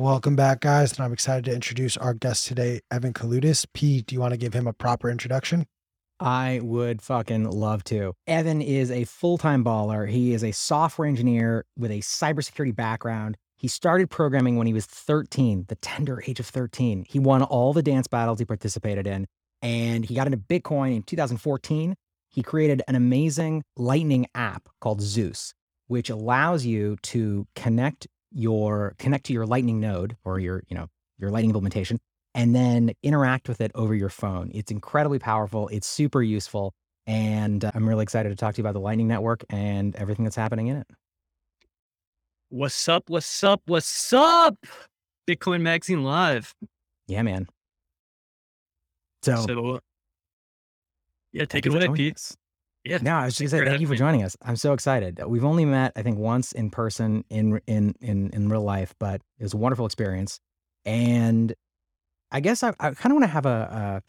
Welcome back, guys. And I'm excited to introduce our guest today, Evan Kaloudis. P, do you want to give him a proper introduction? I would fucking love to. Evan is a full time baller. He is a software engineer with a cybersecurity background. He started programming when he was 13, the tender age of 13. He won all the dance battles he participated in, and he got into Bitcoin in 2014. He created an amazing Lightning app called Zeus, which allows you to connect your connect to your Lightning node or your, you know, your Lightning implementation and then interact with it over your phone. It's incredibly powerful. It's super useful. And uh, I'm really excited to talk to you about the Lightning Network and everything that's happening in it. What's up? What's up? What's up? Bitcoin Magazine Live. Yeah, man. So, so yeah, take it away, Pete. Us. Yeah. No, I was just gonna say thank you for joining us. I'm so excited. We've only met, I think, once in person in in in in real life, but it was a wonderful experience. And I guess I, I kind of want to have a,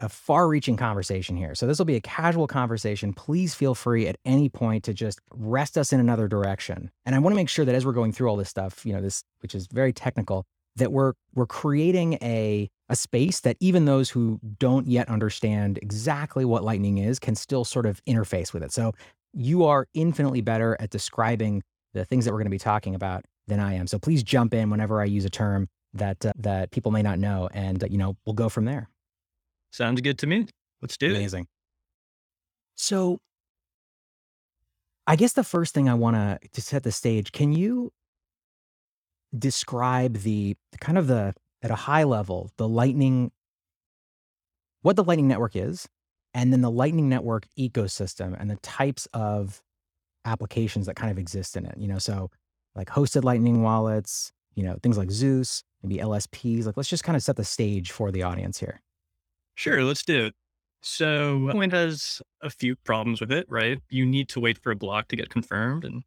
a, a far-reaching conversation here. So this will be a casual conversation. Please feel free at any point to just rest us in another direction. And I want to make sure that as we're going through all this stuff, you know, this which is very technical, that we're we're creating a a space that even those who don't yet understand exactly what lightning is can still sort of interface with it. So you are infinitely better at describing the things that we're going to be talking about than I am. So please jump in whenever I use a term that uh, that people may not know, and uh, you know we'll go from there. Sounds good to me. Let's do Amazing. it. Amazing. So, I guess the first thing I want to to set the stage. Can you describe the kind of the at a high level the Lightning, what the Lightning Network is, and then the Lightning Network ecosystem and the types of applications that kind of exist in it. You know, so like hosted Lightning wallets, you know, things like Zeus, maybe LSPs? Like, let's just kind of set the stage for the audience here. Sure, let's do it. So, Bitcoin has a few problems with it, right? You need to wait for a block to get confirmed, and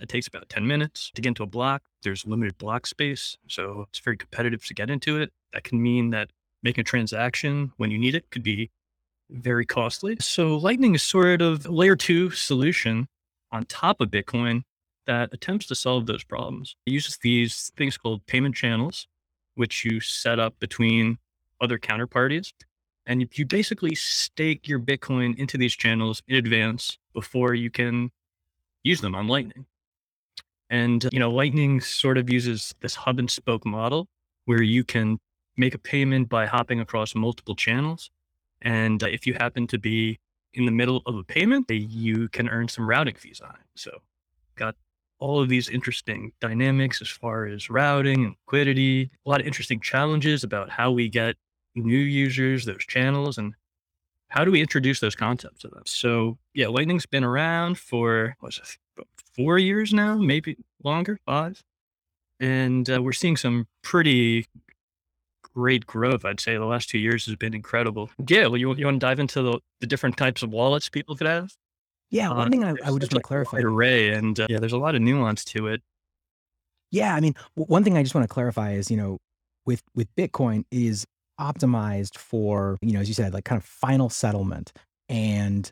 it takes about 10 minutes to get into a block. There's limited block space, so it's very competitive to get into it. That can mean that making a transaction when you need it could be very costly. So, Lightning is sort of a layer two solution on top of Bitcoin that attempts to solve those problems. It uses these things called payment channels which you set up between other counterparties. And you basically stake your Bitcoin into these channels in advance before you can use them on Lightning. And, you know, Lightning sort of uses this hub and spoke model where you can make a payment by hopping across multiple channels. And uh, if you happen to be in the middle of a payment, eh, you can earn some routing fees on it. So, got all of these interesting dynamics as far as routing and liquidity, a lot of interesting challenges about how we get new users, those channels, and how do we introduce those concepts to them? So yeah, Lightning's been around for what's it, four years now, maybe longer, five, and uh, we're seeing some pretty great growth. I'd say the last two years has been incredible. Yeah, well, you, you want to dive into the, the different types of wallets people could have? Yeah, one uh, thing I, I would just want to clarify. Array, and uh, yeah, there's a lot of nuance to it. Yeah, I mean, one thing I just want to clarify is, you know, with with Bitcoin is optimized for, you know, as you said, like kind of final settlement and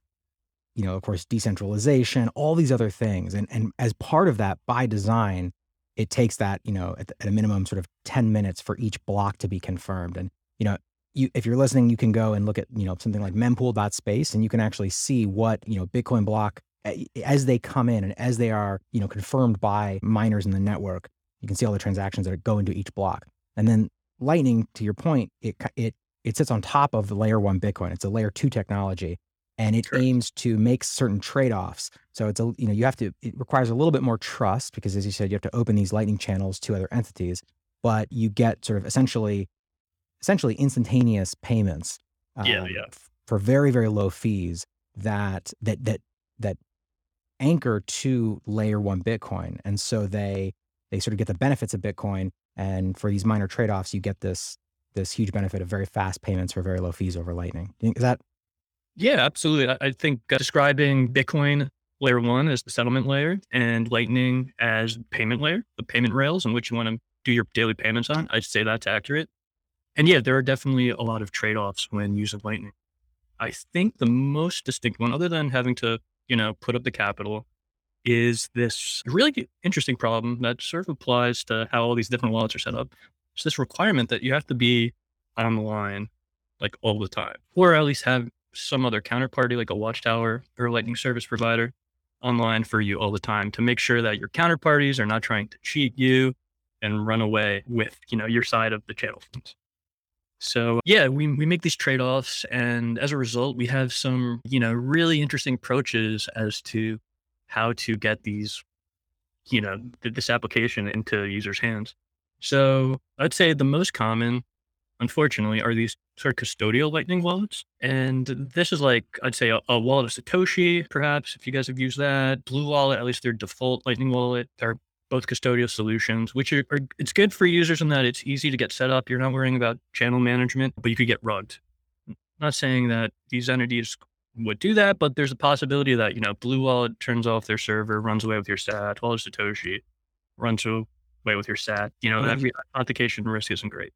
you know, of course, decentralization, all these other things. And and as part of that, by design, it takes that, you know, at, at a minimum sort of 10 minutes for each block to be confirmed. And, you know, you, if you're listening, you can go and look at, you know, something like mempool.space and you can actually see what, you know, Bitcoin block as they come in and as they are, you know, confirmed by miners in the network, you can see all the transactions that go into each block. And then Lightning, to your point, it it it sits on top of the layer one Bitcoin. It's a layer two technology, and it Correct. aims to make certain trade offs. So it's a you know you have to it requires a little bit more trust because as you said you have to open these Lightning channels to other entities, but you get sort of essentially essentially instantaneous payments um, yeah, yeah. for very very low fees that that that that anchor to layer one bitcoin and so they they sort of get the benefits of bitcoin and for these minor trade-offs you get this this huge benefit of very fast payments for very low fees over lightning is that yeah absolutely i think uh, describing bitcoin layer one as the settlement layer and lightning as payment layer the payment rails in which you want to do your daily payments on i'd say that's accurate and yeah, there are definitely a lot of trade offs when using Lightning. I think the most distinct one, other than having to, you know, put up the capital is this really interesting problem that sort of applies to how all these different wallets are set up. It's this requirement that you have to be online like all the time, or at least have some other counterparty like a watchtower or lightning service provider online for you all the time to make sure that your counterparties are not trying to cheat you and run away with, you know, your side of the channel funds. So yeah, we, we make these trade-offs and as a result, we have some, you know, really interesting approaches as to how to get these, you know, th- this application into users' hands. So I'd say the most common, unfortunately, are these sort of custodial Lightning wallets. And this is like, I'd say a, a wallet of Satoshi, perhaps, if you guys have used that. Blue Wallet, at least their default Lightning wallet. They're both custodial solutions, which are, are, it's good for users in that it's easy to get set up. You're not worrying about channel management, but you could get rugged. not saying that these entities would do that, but there's a possibility that, you know, Blue Wallet turns off their server, runs away with your SAT, while Satoshi runs away with your SAT. You know, that authentication risk isn't great.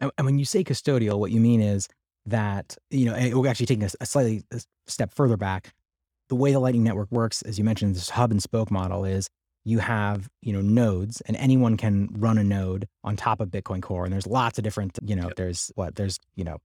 And, and when you say custodial, what you mean is that, you know, we're actually taking a, a slightly a step further back. The way the Lightning Network works, as you mentioned, this hub and spoke model is you have you know nodes and anyone can run a node on top of bitcoin core and there's lots of different you know Yep. there's what there's you know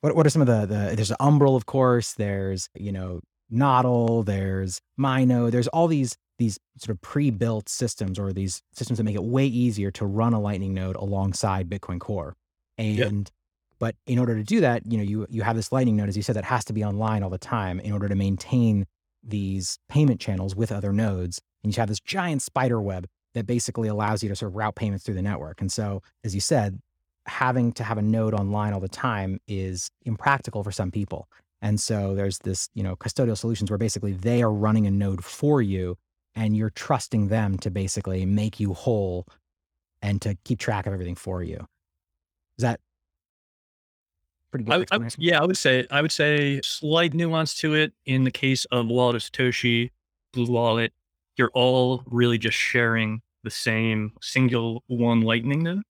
what, what are some of the, the there's Umbrel of course there's you know nodl there's myNode there's all these these sort of pre-built systems or these systems that make it way easier to run a lightning node alongside bitcoin core and but in order to do that you know you you have this lightning node as you said that has to be online all the time in order to maintain these payment channels with other nodes and you have this giant spider web that basically allows you to sort of route payments through the network. And so, as you said, having to have a node online all the time is impractical for some people. And so there's this, you know, custodial solutions where basically they are running a node for you and you're trusting them to basically make you whole and to keep track of everything for you. Is that pretty good I, I explanation? yeah, I would say I would say slight nuance to it in the case of Wallet of Satoshi, Blue Wallet. You're all really just sharing the same single one Lightning node,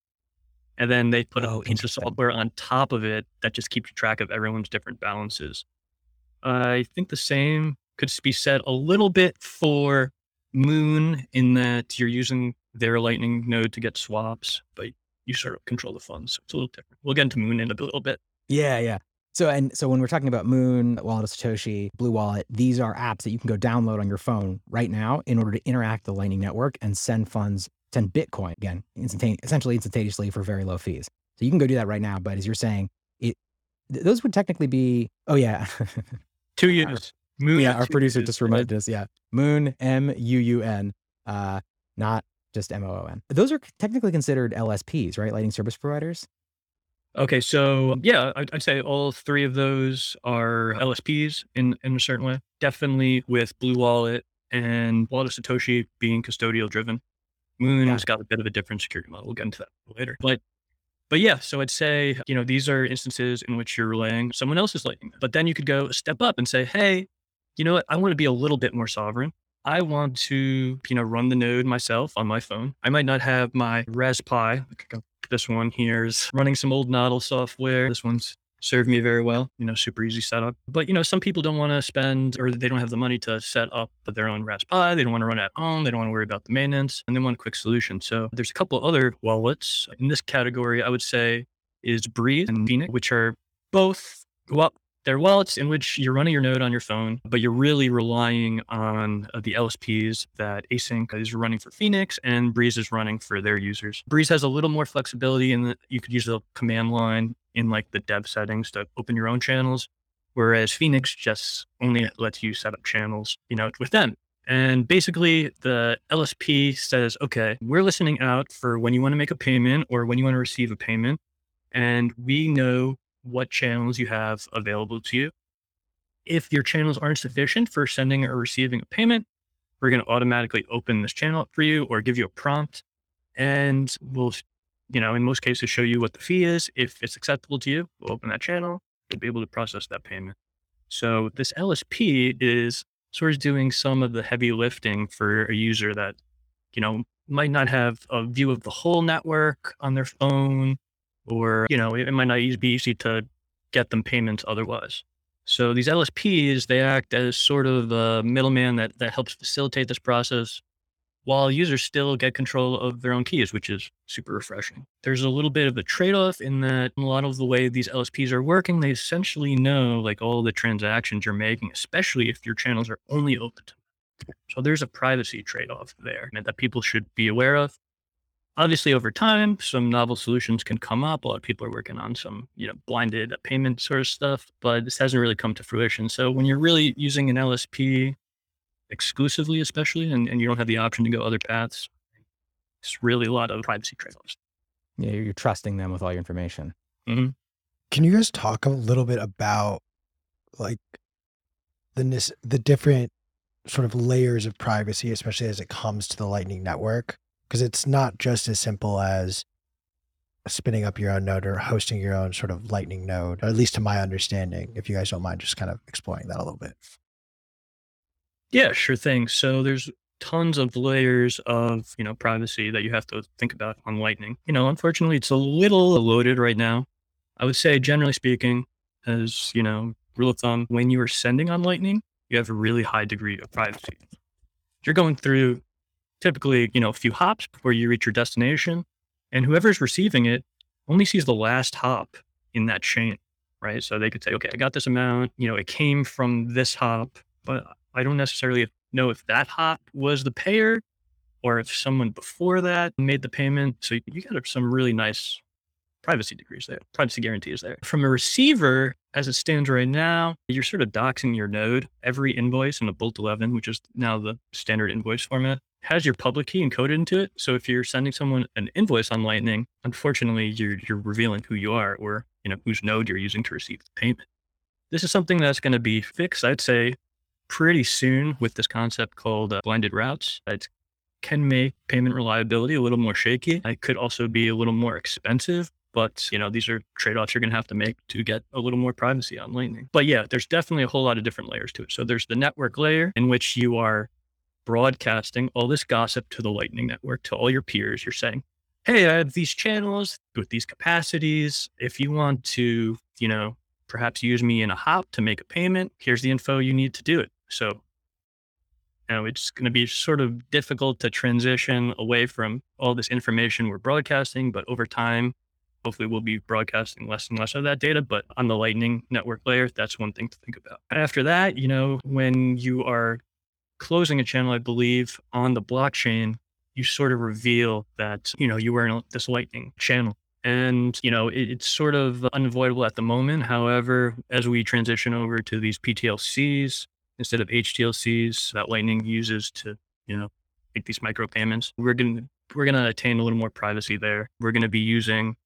and then they put Oh, a piece of software on top of it that just keeps track of everyone's different balances. I think the same could be said a little bit for Muun in that you're using their Lightning node to get swaps, but you sort of control the funds. It's a little different. We'll get into Muun in a little bit. Yeah, yeah. So and so when we're talking about Muun, Wallet of Satoshi, Blue Wallet, these are apps that you can go download on your phone right now in order to interact the Lightning Network and send funds, send Bitcoin again, instantane- essentially instantaneously for very low fees. So you can go do that right now. But as you're saying, it th- those would technically be oh yeah. Two units. Muun yeah, our producer just reminded us, yeah. Muun M U U N, uh, not just M O O N. Those are technically considered LSPs, right? Lightning service providers. Okay, so yeah, I'd, I'd say all three of those are LSPs in in a certain way. Definitely with Blue Wallet and Wallet of Satoshi being custodial driven. Muun has got a bit of a different security model. We'll get into that later. But but yeah, so I'd say you know these are instances in which you're relaying someone else's lightning. But then you could go a step up and say, hey, you know what? I want to be a little bit more sovereign. I want to, you know, run the node myself on my phone. I might not have my Raspberry. This one here is running some old Nodl software. This one's served me very well, you know, super easy setup. But, you know, some people don't want to spend or they don't have the money to set up their own Raspberry. They don't want to run at home. They don't want to worry about the maintenance and they want a quick solution. So there's a couple other wallets in this category, I would say is Breeze and Phoenix, which are both, well, they're wallets in which you're running your node on your phone, but you're really relying on uh, the LSPs that ACINQ is running for Phoenix and Breeze is running for their users. Breeze has a little more flexibility in that you could use the command line in like the dev settings to open your own channels, whereas Phoenix just only lets you set up channels, you know, with them. And basically, the LSP says, okay, we're listening out for when you want to make a payment or when you want to receive a payment. And we know what channels you have available to you. If your channels aren't sufficient for sending or receiving a payment, we're going to automatically open this channel up for you or give you a prompt. And we'll, you know, in most cases, show you what the fee is. If it's acceptable to you, we'll open that channel. You'll be able to process that payment. So this LSP is sort of doing some of the heavy lifting for a user that, you know, might not have a view of the whole network on their phone, or, you know, it, it might not be easy to get them payments otherwise. So these LSPs, they act as sort of a middleman that, that helps facilitate this process while users still get control of their own keys, which is super refreshing. There's a little bit of a trade-off in that a lot of the way these LSPs are working, they essentially know like all the transactions you're making, especially if your channels are only open to them. So there's a privacy trade-off there that people should be aware of. Obviously, over time, some novel solutions can come up. A lot of people are working on some, you know, blinded payment sort of stuff, but this hasn't really come to fruition. So when you're really using an LSP exclusively, especially, and, and you don't have the option to go other paths, it's really a lot of privacy trade-offs. Yeah, you're trusting them with all your information. hmm Can you guys talk a little bit about like the the different sort of layers of privacy, especially as it comes to the Lightning Network? Because it's not just as simple as spinning up your own node or hosting your own sort of Lightning node, at least to my understanding. If you guys don't mind, just kind of exploring that a little bit. Yeah, sure thing. So there's tons of layers of, you know, privacy that you have to think about on Lightning. You know, unfortunately, it's a little loaded right now. I would say, generally speaking, as, you know, rule of thumb, when you are sending on Lightning, you have a really high degree of privacy. You're going through typically, you know, a few hops before you reach your destination, and whoever's receiving it only sees the last hop in that chain, right? So they could say, okay, I got this amount, you know, it came from this hop, but I don't necessarily know if that hop was the payer or if someone before that made the payment. So you got some really nice privacy degrees there, privacy guarantees there. From a receiver, as it stands right now, you're sort of doxing your node. Every invoice in a Bolt 11, which is now the standard invoice format, has your public key encoded into it. So if you're sending someone an invoice on Lightning, unfortunately, you're you're revealing who you are or you know whose node you're using to receive the payment. This is something that's going to be fixed, I'd say, pretty soon with this concept called uh, blinded routes. It can make payment reliability a little more shaky. It could also be a little more expensive. But you know, these are trade-offs you're going to have to make to get a little more privacy on Lightning. But yeah, there's definitely a whole lot of different layers to it. So there's the network layer in which you are broadcasting all this gossip to the Lightning Network, to all your peers. You're saying, hey, I have these channels with these capacities. If you want to, you know, perhaps use me in a hop to make a payment, here's the info you need to do it. So, you know, it's going to be sort of difficult to transition away from all this information we're broadcasting, but over time, hopefully we'll be broadcasting less and less of that data. But on the Lightning network layer, that's one thing to think about. After that, you know, when you are closing a channel, I believe on the blockchain, you sort of reveal that, you know, you were in this Lightning channel. And, you know, it, it's sort of unavoidable at the moment. However, as we transition over to these PTLCs instead of HTLCs that Lightning uses to, you know, make these micro payments, we're going to we're going to attain a little more privacy there. We're going to be using,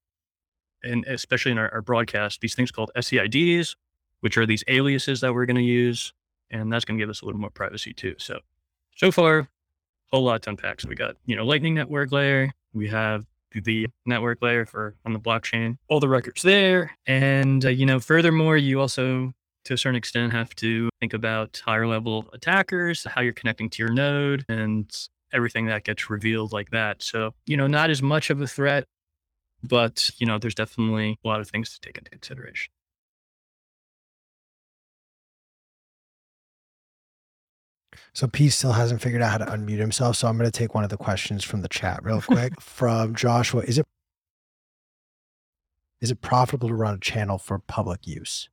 and especially in our, our broadcast, these things called SCIDs, which are these aliases that we're going to use and that's going to give us a little more privacy too. So, so far, whole lot to unpack. So we got, you know, Lightning network layer. We have the network layer for on the blockchain, all the records there. And, uh, you know, furthermore, you also, to a certain extent, have to think about higher level attackers, how you're connecting to your node and everything that gets revealed like that. So, you know, not as much of a threat, but, you know, there's definitely a lot of things to take into consideration. So Pete still hasn't figured out how to unmute himself. So I'm going to take one of the questions from the chat real quick from Joshua. Is it is it profitable to run a channel for public use?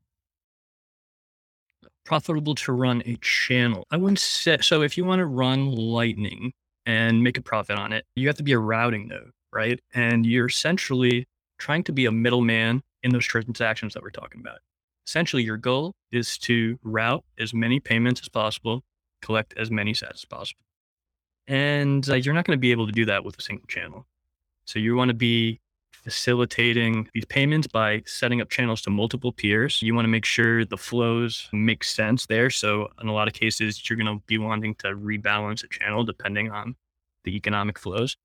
profitable to run a channel. I wouldn't say so. If you want to run Lightning and make a profit on it, you have to be a routing node, right? And you're essentially trying to be a middleman in those transactions that we're talking about. Essentially, your goal is to route as many payments as possible, collect as many sats as possible. And uh, you're not going to be able to do that with a single channel. So you want to be facilitating these payments by setting up channels to multiple peers. You want to make sure the flows make sense there. So in a lot of cases, you're going to be wanting to rebalance a channel depending on the economic flows.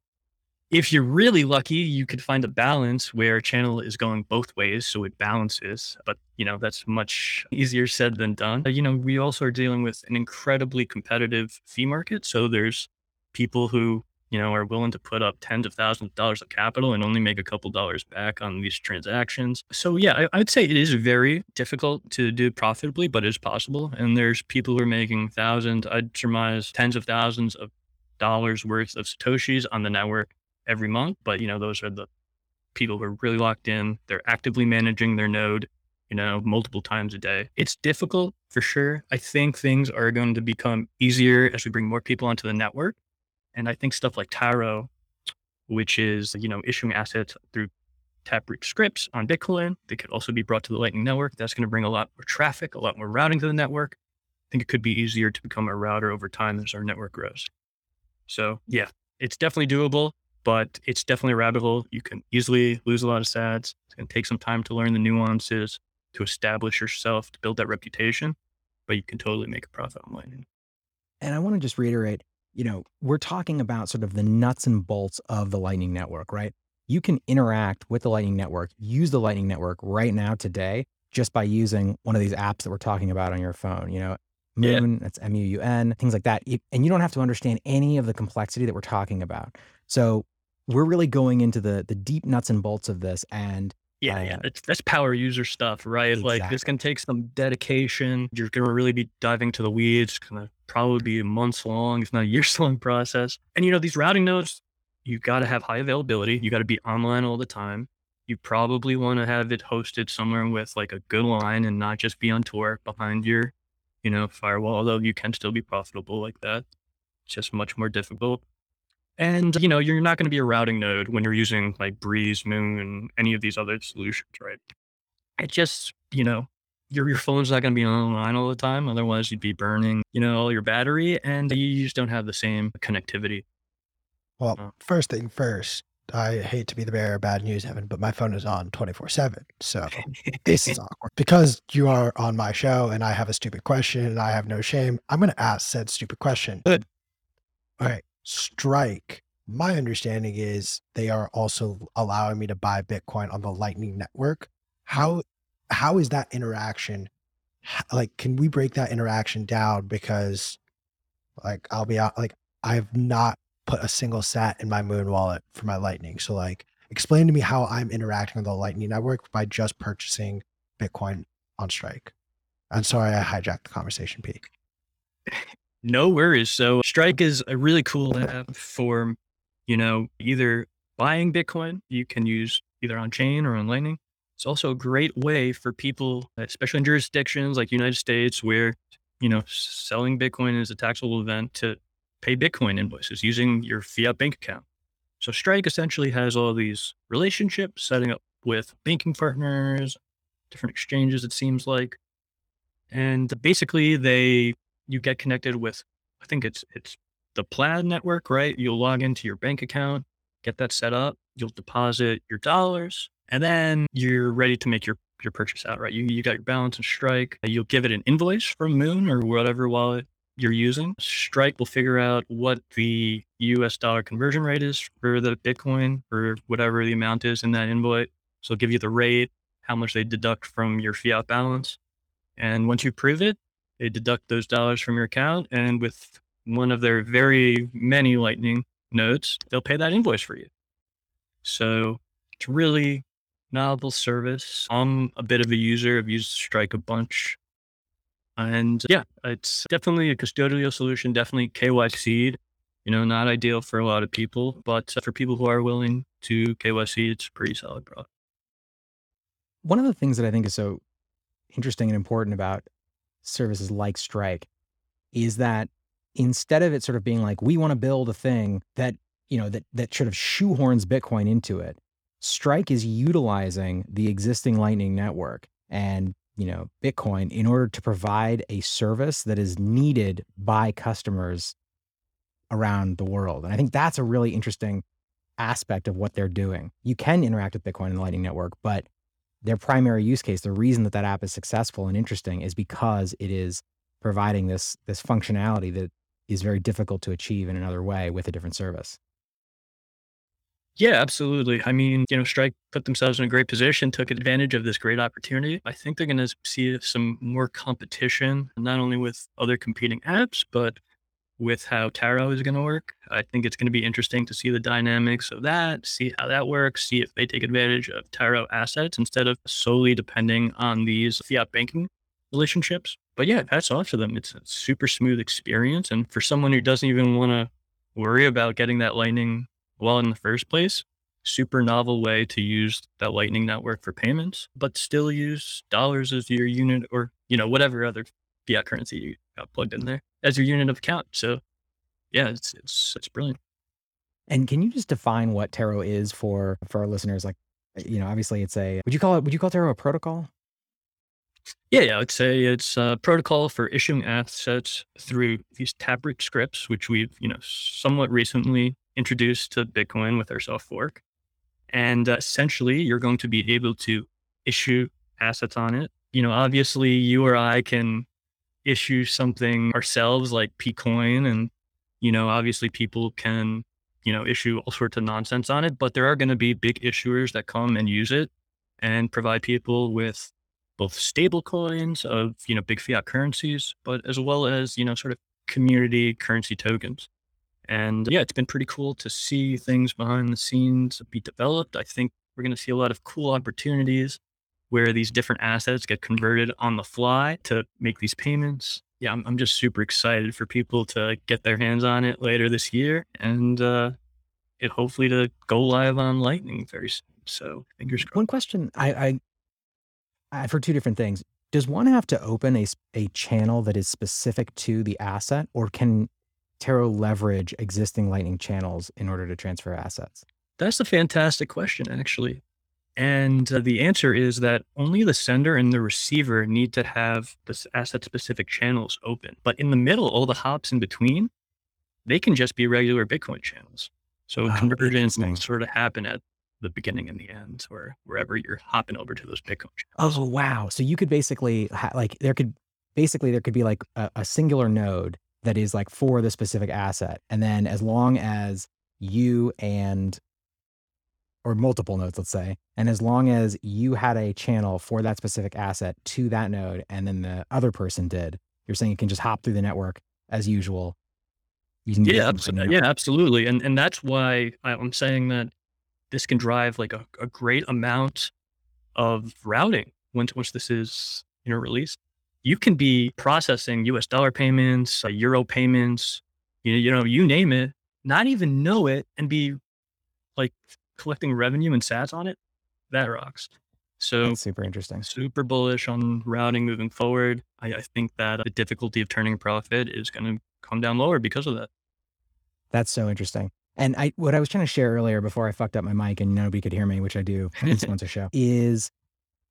If you're really lucky, you could find a balance where channel is going both ways, so it balances. But you know that's much easier said than done. You know, we also are dealing with an incredibly competitive fee market. So there's people who you know, are willing to put up tens of thousands of dollars of capital and only make a couple dollars back on these transactions. So yeah, I, would say it is very difficult to do profitably, but it's possible. And there's people who are making thousands, I'd surmise tens of thousands of dollars worth of Satoshis on the network every month. But you know, those are the people who are really locked in. They're actively managing their node, you know, multiple times a day. It's difficult for sure. I think things are going to become easier as we bring more people onto the network. And I think stuff like Taro, which is, you know, issuing assets through Taproot scripts on Bitcoin, they could also be brought to the Lightning Network. That's going to bring a lot more traffic, a lot more routing to the network. I think it could be easier to become a router over time as our network grows. So yeah, it's definitely doable, but it's definitely a rabbit hole. You can easily lose a lot of sats. It's going to take some time to learn the nuances, to establish yourself, to build that reputation, but you can totally make a profit on Lightning. And I want to just reiterate, you know, we're talking about sort of the nuts and bolts of the Lightning Network, right? You can interact with the Lightning Network, use the Lightning Network right now today just by using one of these apps that we're talking about on your phone. You know, Muun, yeah. that's M U U N, things like that. And you don't have to understand any of the complexity that we're talking about. So we're really going into the the deep nuts and bolts of this. And yeah, uh, yeah, that's, that's power user stuff, right? Exactly. Like this can take some dedication. You're going to really be diving to the weeds. It's to probably be a months long, if not a years long process. And you know, these routing nodes, you got to have high availability. You got to be online all the time. You probably want to have it hosted somewhere with like a good line and not just be on Tor behind your you know, firewall, although you can still be profitable like that. It's just much more difficult. And, you know, you're not going to be a routing node when you're using like Breeze, Muun, any of these other solutions, right? It just, you know, your, your phone's not going to be online all the time. Otherwise, you'd be burning, you know, all your battery and you just don't have the same connectivity. Well, uh, first thing first, I hate to be the bearer of bad news, Evan, but my phone is on 24 7. So this is awkward because you are on my show and I have a stupid question and I have no shame. I'm going to ask said stupid question. Good. All right. Strike. My understanding is they are also allowing me to buy Bitcoin on the Lightning Network. Mm. How how is that interaction? Like, can we break that interaction down? Because, like, I'll be out. Like, I have not put a single sat in my Muun wallet for my Lightning. So like explain to me how I'm interacting with the Lightning network by just purchasing Bitcoin on Strike. I'm sorry I hijacked the conversation, Pete. No worries. So Strike is a really cool app for, you know, either buying Bitcoin. You can use either on chain or on Lightning. It's also a great way for people, especially in jurisdictions like United States, where you know selling Bitcoin is a taxable event to pay Bitcoin invoices using your fiat bank account. So Strike essentially has all these relationships, setting up with banking partners, different exchanges, it seems like. And basically they you get connected with I think it's it's the Plaid network, right? You'll log into your bank account, get that set up, you'll deposit your dollars, and then you're ready to make your your purchase out, right? You you got your balance and Strike. You'll give it an invoice from Muun or whatever wallet you're using. Strike will figure out what the US dollar conversion rate is for the Bitcoin or whatever the amount is in that invoice. So it'll give you the rate, how much they deduct from your fiat balance. And once you prove it, they deduct those dollars from your account. And with one of their very many Lightning nodes, they'll pay that invoice for you. So it's really novel service. I'm a bit of a user. I've used Strike a bunch. And yeah, it's definitely a custodial solution, definitely KYC. You know, not ideal for a lot of people, but uh, for people who are willing to KYC, it's pretty solid product. One of the things that I think is so interesting and important about services like Strike is that instead of it sort of being like, we want to build a thing that, you know, that that sort of shoehorns Bitcoin into it, Strike is utilizing the existing Lightning network and you know, Bitcoin in order to provide a service that is needed by customers around the world. And I think that's a really interesting aspect of what they're doing. You can interact with Bitcoin and the Lightning Network, but their primary use case, the reason that that app is successful and interesting is because it is providing this this functionality that is very difficult to achieve in another way with a different service. Yeah, absolutely. I mean, you know, Strike put themselves in a great position, took advantage of this great opportunity. I think they're going to see some more competition, not only with other competing apps, but with how Taro is going to work. I think it's going to be interesting to see the dynamics of that, see how that works, see if they take advantage of Taro assets instead of solely depending on these fiat banking relationships. But yeah, that's off to them. It's a super smooth experience. And for someone who doesn't even want to worry about getting that Lightning wallet in the first place, super novel way to use that Lightning network for payments, but still use dollars as your unit or, you know, whatever other fiat currency you got plugged in there as your unit of account. So yeah, it's it's it's brilliant. And can you just define what Taro is for for our listeners? Like, you know, obviously it's a would you call it would you call Taro a protocol? Yeah, yeah, I would say it's a protocol for issuing assets through these Taproot scripts, which we've, you know, somewhat recently introduced to Bitcoin with our soft fork. And uh, essentially, you're going to be able to issue assets on it. You know, obviously, you or I can issue something ourselves like Pcoin and you know obviously people can you know issue all sorts of nonsense on it but there are going to be big issuers that come and use it and provide people with both stable coins of you know big fiat currencies but as well as you know sort of community currency tokens. And yeah it's been pretty cool to see things behind the scenes be developed. I think we're going to see a lot of cool opportunities where these different assets get converted on the fly to make these payments. Yeah, I'm, I'm just super excited for people to get their hands on it later this year and uh, it hopefully to go live on Lightning very soon. So fingers crossed. One question I, I I've heard two different things. Does one have to open a a channel that is specific to the asset, or can Taro leverage existing Lightning channels in order to transfer assets? That's a fantastic question, actually. And uh, the answer is that only the sender and the receiver need to have the asset specific channels open. But in the middle, all the hops in between, they can just be regular Bitcoin channels. So oh, will sort of happen at the beginning and the end, or wherever you're hopping over to those Bitcoin channels. Oh, wow. So you could basically, ha- like, there could basically, there could be like a, a singular node that is like for the specific asset. And then as long as you and or multiple nodes, let's say. And as long as you had a channel for that specific asset to that node, and then the other person did, you're saying it can just hop through the network as usual. Yeah, absolutely. yeah, absolutely. And and that's why I'm saying that this can drive like a, a great amount of routing once once this is you know released. You can be processing U.S. dollar payments, uh, euro payments, you know, you know, you name it, not even know it, and be like collecting revenue and sats on it, that rocks. So That's super interesting. Super bullish on routing moving forward. I, I think that the difficulty of turning profit is going to come down lower because of that. That's so interesting. And I, what I was trying to share earlier before I fucked up my mic and nobody could hear me, which I do once a show, is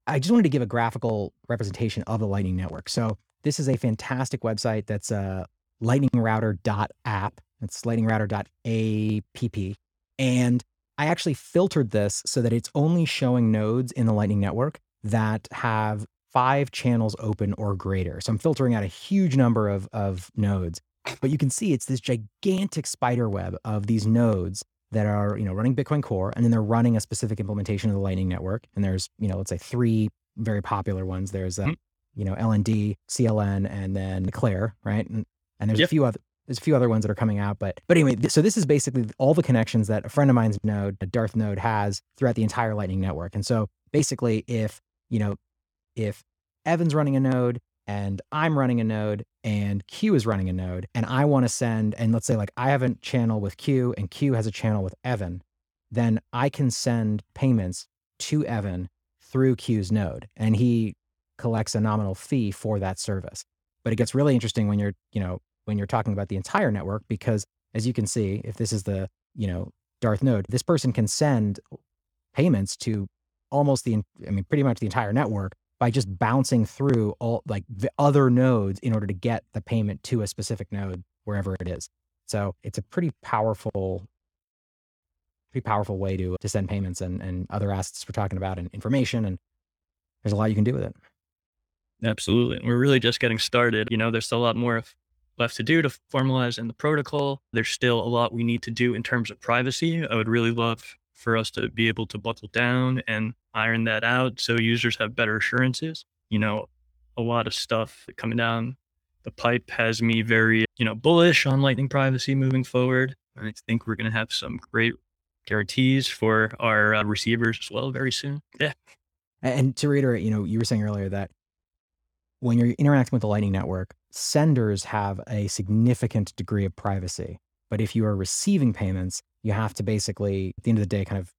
I just wanted to give a graphical representation of the Lightning Network. So this is a fantastic website that's uh, lightningrouter.app. It's lightningrouter.app. And I actually filtered this so that it's only showing nodes in the Lightning Network that have five channels open or greater. So I'm filtering out a huge number of, of nodes. But you can see it's this gigantic spider web of these nodes that are, you know, running Bitcoin Core, and then they're running a specific implementation of the Lightning Network. And there's, you know, let's say three very popular ones. There's, uh, mm-hmm. you know, LND, CLN, and then Eclair, right? And, and there's yep. a few other there's a few other ones that are coming out, but but anyway, th- so this is basically all the connections that a friend of mine's node, a Darth node, has throughout the entire Lightning network. And so basically, if you know, if Evan's running a node and I'm running a node and Q is running a node, and I want to send, and let's say like I have a channel with Q and Q has a channel with Evan, then I can send payments to Evan through Q's node, and he collects a nominal fee for that service. But it gets really interesting when you're, you know, when you're talking about the entire network because as you can see if this is the you know darth node this person can send payments to almost the i mean pretty much the entire network by just bouncing through all like the other nodes in order to get the payment to a specific node wherever it is. So it's a pretty powerful pretty powerful way to to send payments and and other assets we're talking about and information and there's a lot you can do with it. Absolutely we're really just getting started. You know there's still a lot more left to do to formalize in the protocol. There's still a lot we need to do in terms of privacy. I would really love for us to be able to buckle down and iron that out so users have better assurances. You know, a lot of stuff coming down the pipe has me very, you know, bullish on Lightning privacy moving forward. I think we're going to have some great guarantees for our uh, receivers as well very soon. Yeah. And to reiterate, you know, you were saying earlier that when you're interacting with the Lightning Network, senders have a significant degree of privacy. But if you are receiving payments, you have to basically, at the end of the day, kind of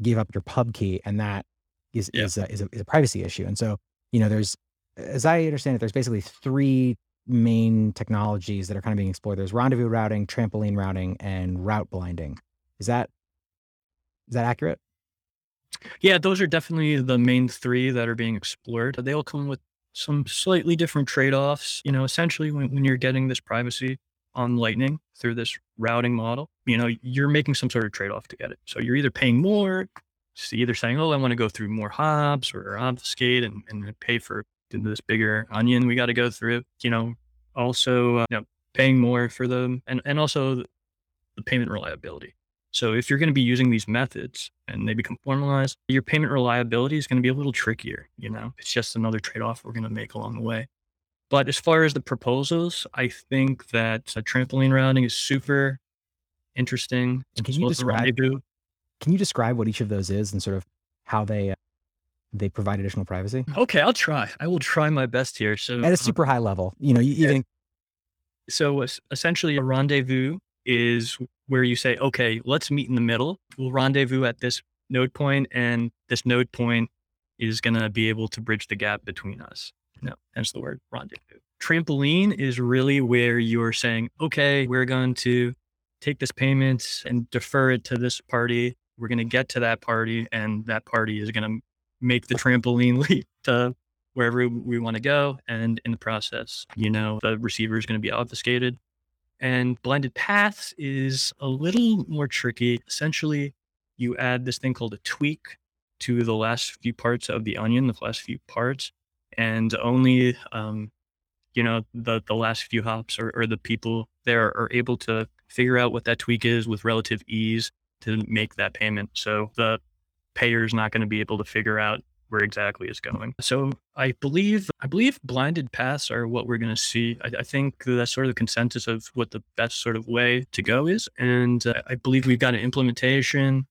give up your pub key, and that is Yeah. is, a, is, a, is a privacy issue. And so, you know, there's, as I understand it, there's basically three main technologies that are kind of being explored. There's rendezvous routing, trampoline routing, and route blinding. Is that is that accurate? Yeah, those are definitely the main three that are being explored. They all come with some slightly different trade offs. You know, essentially, when, when you're getting this privacy on Lightning through this routing model, you know, you're making some sort of trade off to get it. So you're either paying more, so either saying, oh, I want to go through more hops or obfuscate and, and pay for this bigger onion we got to go through, you know, also, uh, you know, paying more for them and, and also the payment reliability. So if you're going to be using these methods and they become formalized, your payment reliability is going to be a little trickier. You know, it's just another trade off we're going to make along the way. But as far as the proposals, I think that uh, trampoline routing is super interesting. And can you well as the describe- Can you describe what each of those is and sort of how they uh, they provide additional privacy Okay, I'll try. I will try my best here. So at a uh, super high level? You know, you Yeah. even so essentially a rendezvous is where you say okay let's meet in the middle we'll rendezvous at this node point and this node point is going to be able to bridge the gap between us no hence the word rendezvous trampoline is really where you're saying okay we're going to take this payment and defer it to this party we're going to get to that party and that party is going to make the trampoline leap to wherever we want to go. And in the process, you know, the receiver is going to be obfuscated. And blinded paths is a little more tricky. Essentially, you add this thing called a tweak to the last few parts of the onion, the last few parts, and only, um, you know, the, the last few hops or, or the people there are able to figure out what that tweak is with relative ease to make that payment. So the payer is not going to be able to figure out where exactly it's going. So I believe I believe blinded paths are what we're going to see. I, I think that's sort of the consensus of what the best sort of way to go is, and uh, I believe we've got an implementation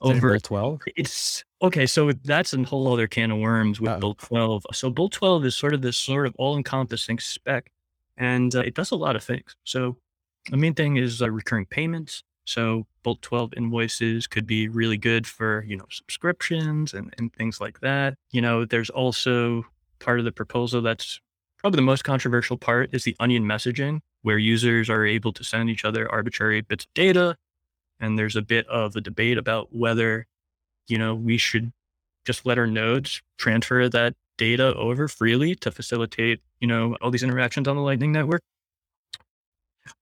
over. Bolt 12. It's okay. So that's a whole other can of worms with Uh-oh. Bolt 12. So Bolt 12 is sort of this sort of all-encompassing spec, and uh, it does a lot of things. So the main thing is uh, recurring payments. So Bolt 12 invoices could be really good for, you know, subscriptions and, and things like that. You know, there's also part of the proposal that's probably the most controversial part is the onion messaging, where users are able to send each other arbitrary bits of data. And there's a bit of a debate about whether, you know, we should just let our nodes transfer that data over freely to facilitate, you know, all these interactions on the Lightning Network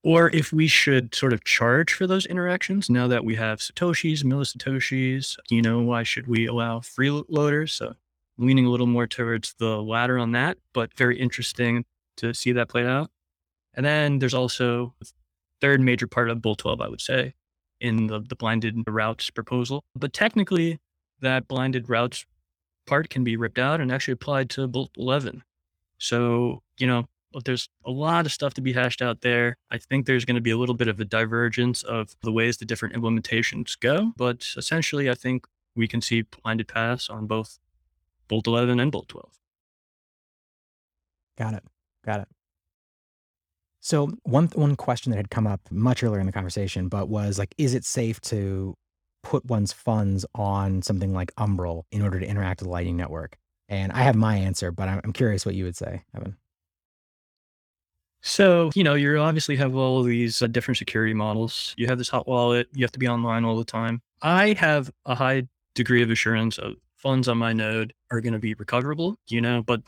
or if we should sort of charge for those interactions now that we have satoshis millisatoshis you know why should we allow freeloaders? So leaning a little more towards the latter on that but very interesting to see that played out. And then there's also the third major part of Bolt 12 i would say in the, the blinded routes proposal. But technically that blinded routes part can be ripped out and actually applied to Bolt 11 so you know there's a lot of stuff to be hashed out there. I think there's going to be a little bit of a divergence of the ways the different implementations go. But essentially, I think we can see blinded paths on both Bolt 11 and Bolt 12. Got it. Got it. So one one question that had come up much earlier in the conversation, but was like, is it safe to put one's funds on something like Umbrel in order to interact with the Lightning Network? And I have my answer, but I'm, I'm curious what you would say, Evan. So, you know, you obviously have all of these uh, different security models. You have this hot wallet, you have to be online all the time. I have a high degree of assurance of funds on my node are going to be recoverable, you know, but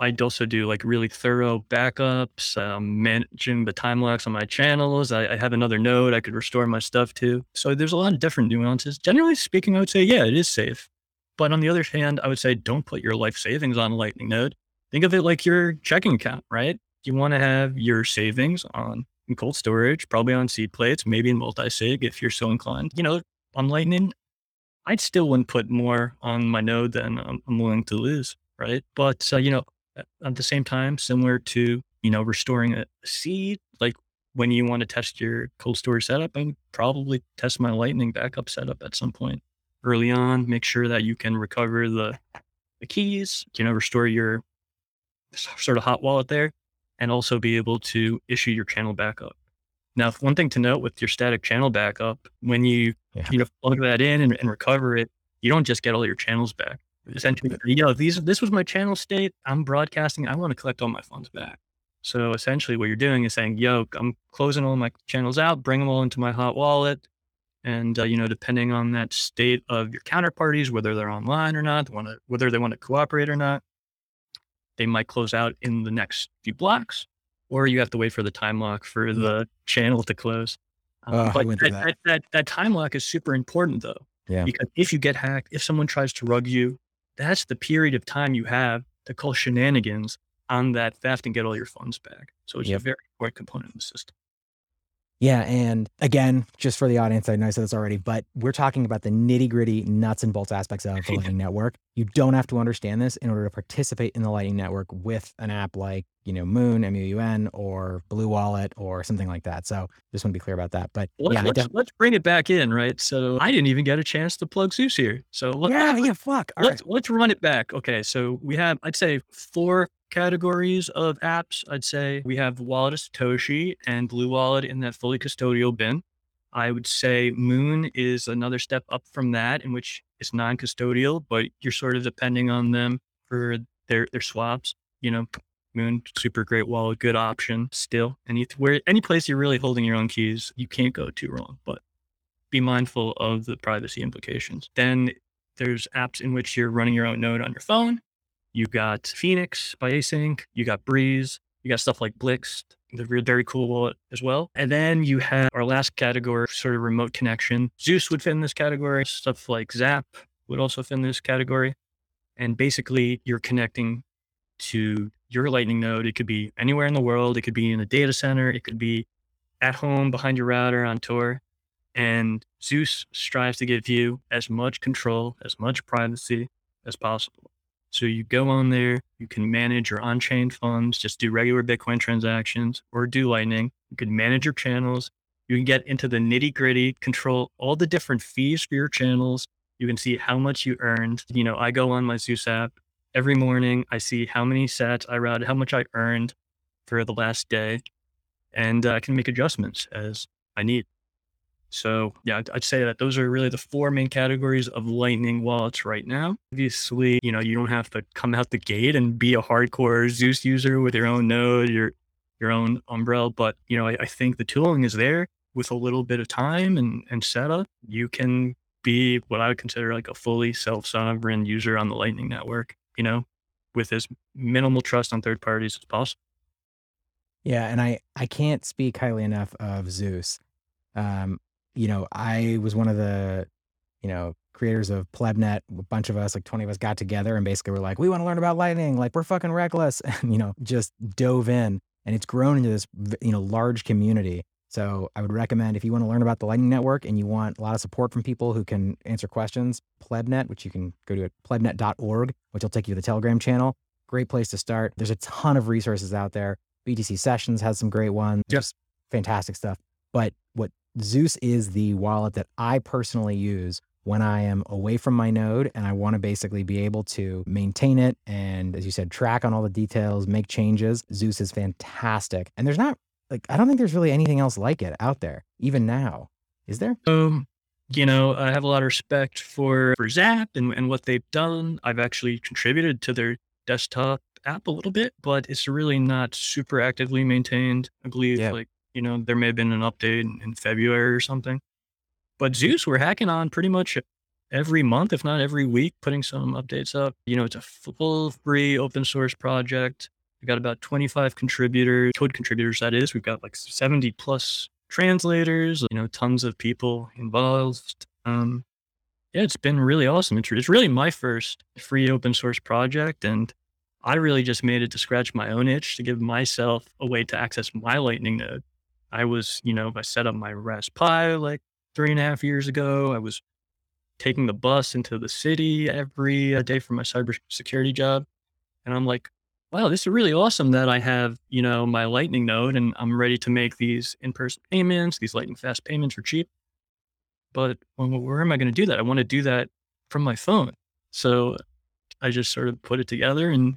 I'd also do like really thorough backups, um, managing the time locks on my channels. I, I have another node I could restore my stuff to. So there's a lot of different nuances. Generally speaking, I would say, yeah, it is safe. But on the other hand, I would say don't put your life savings on a Lightning node. Think of it like your checking account, right? You want to have your savings on cold storage, probably on seed plates, maybe in multi-sig if you're so inclined. You know, on Lightning, I'd still wouldn't put more on my node than I'm, willing to lose, right? But uh, you know, at, at the same time, similar to you know, restoring a seed, like when you want to test your cold storage setup, I would probably test my lightning backup setup at some point early on, make sure that you can recover the, the keys, you know, restore your sort of hot wallet there, and also be able to issue your channel backup. Now, one thing to note with your static channel backup, when you Yeah. you know plug that in and, and recover it, you don't just get all your channels back. Essentially, you know, these this was my channel state. I'm broadcasting. I want to collect all my funds back. So essentially, what you're doing is saying, "Yo, I'm closing all my channels out, bring them all into my hot wallet." And uh, you know, depending on that state of your counterparties, whether they're online or not, whether they want to cooperate or not, they might close out in the next few blocks, or you have to wait for the time lock for the channel to close. Um, Oh, but that. that. That, that time lock is super important though, Yeah. because if you get hacked, if someone tries to rug you, that's the period of time you have to call shenanigans on that theft and get all your funds back. So it's Yep. a very important component of the system. Yeah. And again, just for the audience, I know I said this already, but we're talking about the nitty gritty nuts and bolts aspects of the Lightning Network. You don't have to understand this in order to participate in the Lightning Network with an app like, you know, Muun, M U U N, or Blue Wallet, or something like that. So just want to be clear about that. But Let's, yeah, let's, def- let's bring it back in, right? So I didn't even get a chance to plug Zeus here. So let, yeah, yeah, fuck. All let's let's run it back. Okay, so we have I'd say four categories of apps. I'd say we have Wallet of Satoshi and Blue Wallet in that fully custodial bin. I would say Muun is another step up from that, in which it's non-custodial, but you're sort of depending on them for their their swaps. You know, Muun super great wallet, good option still. Any where any place you're really holding your own keys, you can't go too wrong. But be mindful of the privacy implications. Then there's apps in which you're running your own node on your phone. You got Phoenix by ACINQ. You got Breeze. You got stuff like Blixt, the very, very cool wallet as well. And then you have our last category, sort of remote connection. Zeus would fit in this category. Stuff like Zap would also fit in this category. And basically, you're connecting to your Lightning node. It could be anywhere in the world. It could be in a data center. It could be at home behind your router on Tor. And Zeus strives to give you as much control, as much privacy as possible. So you go on there, you can manage your on chain funds, just do regular Bitcoin transactions or do Lightning. You can manage your channels. You can get into the nitty gritty, control all the different fees for your channels. You can see how much you earned. You know, I go on my Zeus app every morning. I see how many sats I routed, how much I earned for the last day, and uh, I can make adjustments as I need. So yeah, I'd, say that those are really the four main categories of Lightning wallets right now. Obviously, you know, you don't have to come out the gate and be a hardcore Zeus user with your own node, your your own Umbrel. But you know, I, I think the tooling is there with a little bit of time and, and setup. You can be what I would consider like a fully self-sovereign user on the Lightning network, you know, with as minimal trust on third parties as possible. Yeah, and I I can't speak highly enough of Zeus. Um, you know, I was one of the, you know, creators of Plebnet. A bunch of us, like 20 of us, got together and basically were like, we want to learn about Lightning. Like we're fucking reckless, and you know, just dove in, and it's grown into this, you know, large community. So I would recommend if you want to learn about the Lightning Network and you want a lot of support from people who can answer questions, Plebnet, which you can go to at plebnet.org, which will take you to the Telegram channel. Great place to start. There's a ton of resources out there. BTC Sessions has some great ones. Just fantastic stuff. But what Zeus is the wallet that I personally use when I am away from my node and I want to basically be able to maintain it and, as you said, track on all the details, make changes. Zeus is fantastic. And there's not like, I don't think there's really anything else like it out there, even now. Is there? Um, you know, I have a lot of respect for, for Zap and, and what they've done. I've actually contributed to their desktop app a little bit, but it's really not super actively maintained. I believe Yeah. like, you know, there may have been an update in, February or something. But Zeus, we're hacking on pretty much every month, if not every week, putting some updates up. You know, it's a full free open source project. We've got about 25 contributors, code contributors, that is. We've got like 70 plus translators, you know, tons of people involved. Um, yeah, it's been really awesome. It's, it's really my first free open source project. And I really just made it to scratch my own itch to give myself a way to access my Lightning node. I was, you know, I set up my Raspberry like three and a half years ago. I was taking the bus into the city every uh, for my cybersecurity job. And I'm like, wow, this is really awesome that I have, you know, my Lightning node and I'm ready to make these in-person payments, these lightning fast payments for cheap. But where am I going to do that? I want to do that from my phone. So I just sort of put it together and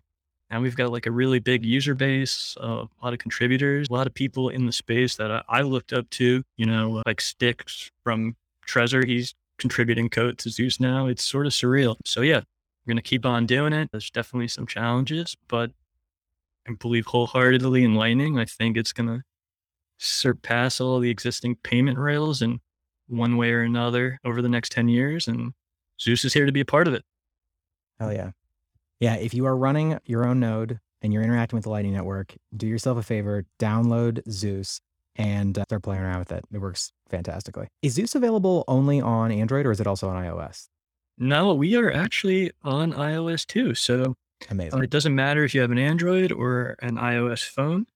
now we've got like a really big user base, uh, a lot of contributors, a lot of people in the space that I, I looked up to, you know, like Sticks from Trezor. He's contributing code to Zeus now. It's sort of surreal. So yeah, we're going to keep on doing it. There's definitely some challenges, but I believe wholeheartedly in Lightning. I think it's going to surpass all the existing payment rails in one way or another over the next 10 years. And Zeus is here to be a part of it. Hell yeah. Yeah. If you are running your own node and you're interacting with the Lightning Network, do yourself a favor, download Zeus and uh, start playing around with it. It works fantastically. Is Zeus available only on Android or is it also on iOS? No, we are actually on iOS too. So uh, Amazing. it doesn't matter if you have an Android or an iOS phone.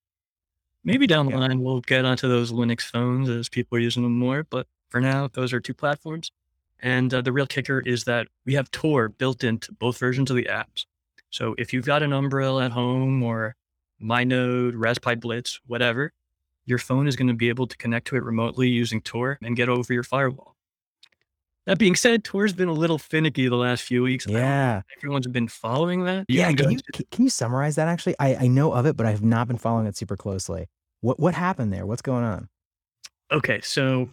Maybe down the Yeah. line we'll get onto those Linux phones as people are using them more. But for now, those are two platforms. And uh, the real kicker is that we have Tor built into both versions of the apps. So if you've got an Umbrel at home or myNode, Raspberry Blitz, whatever, your phone is going to be able to connect to it remotely using Tor and get over your firewall. That being said, Tor's been a little finicky the last few weeks. I don't know Yeah. everyone's been following that. Yeah. can you, can can you summarize that actually? I, I know of it, but I have not been following it super closely. What, what happened there? What's going on? Okay, so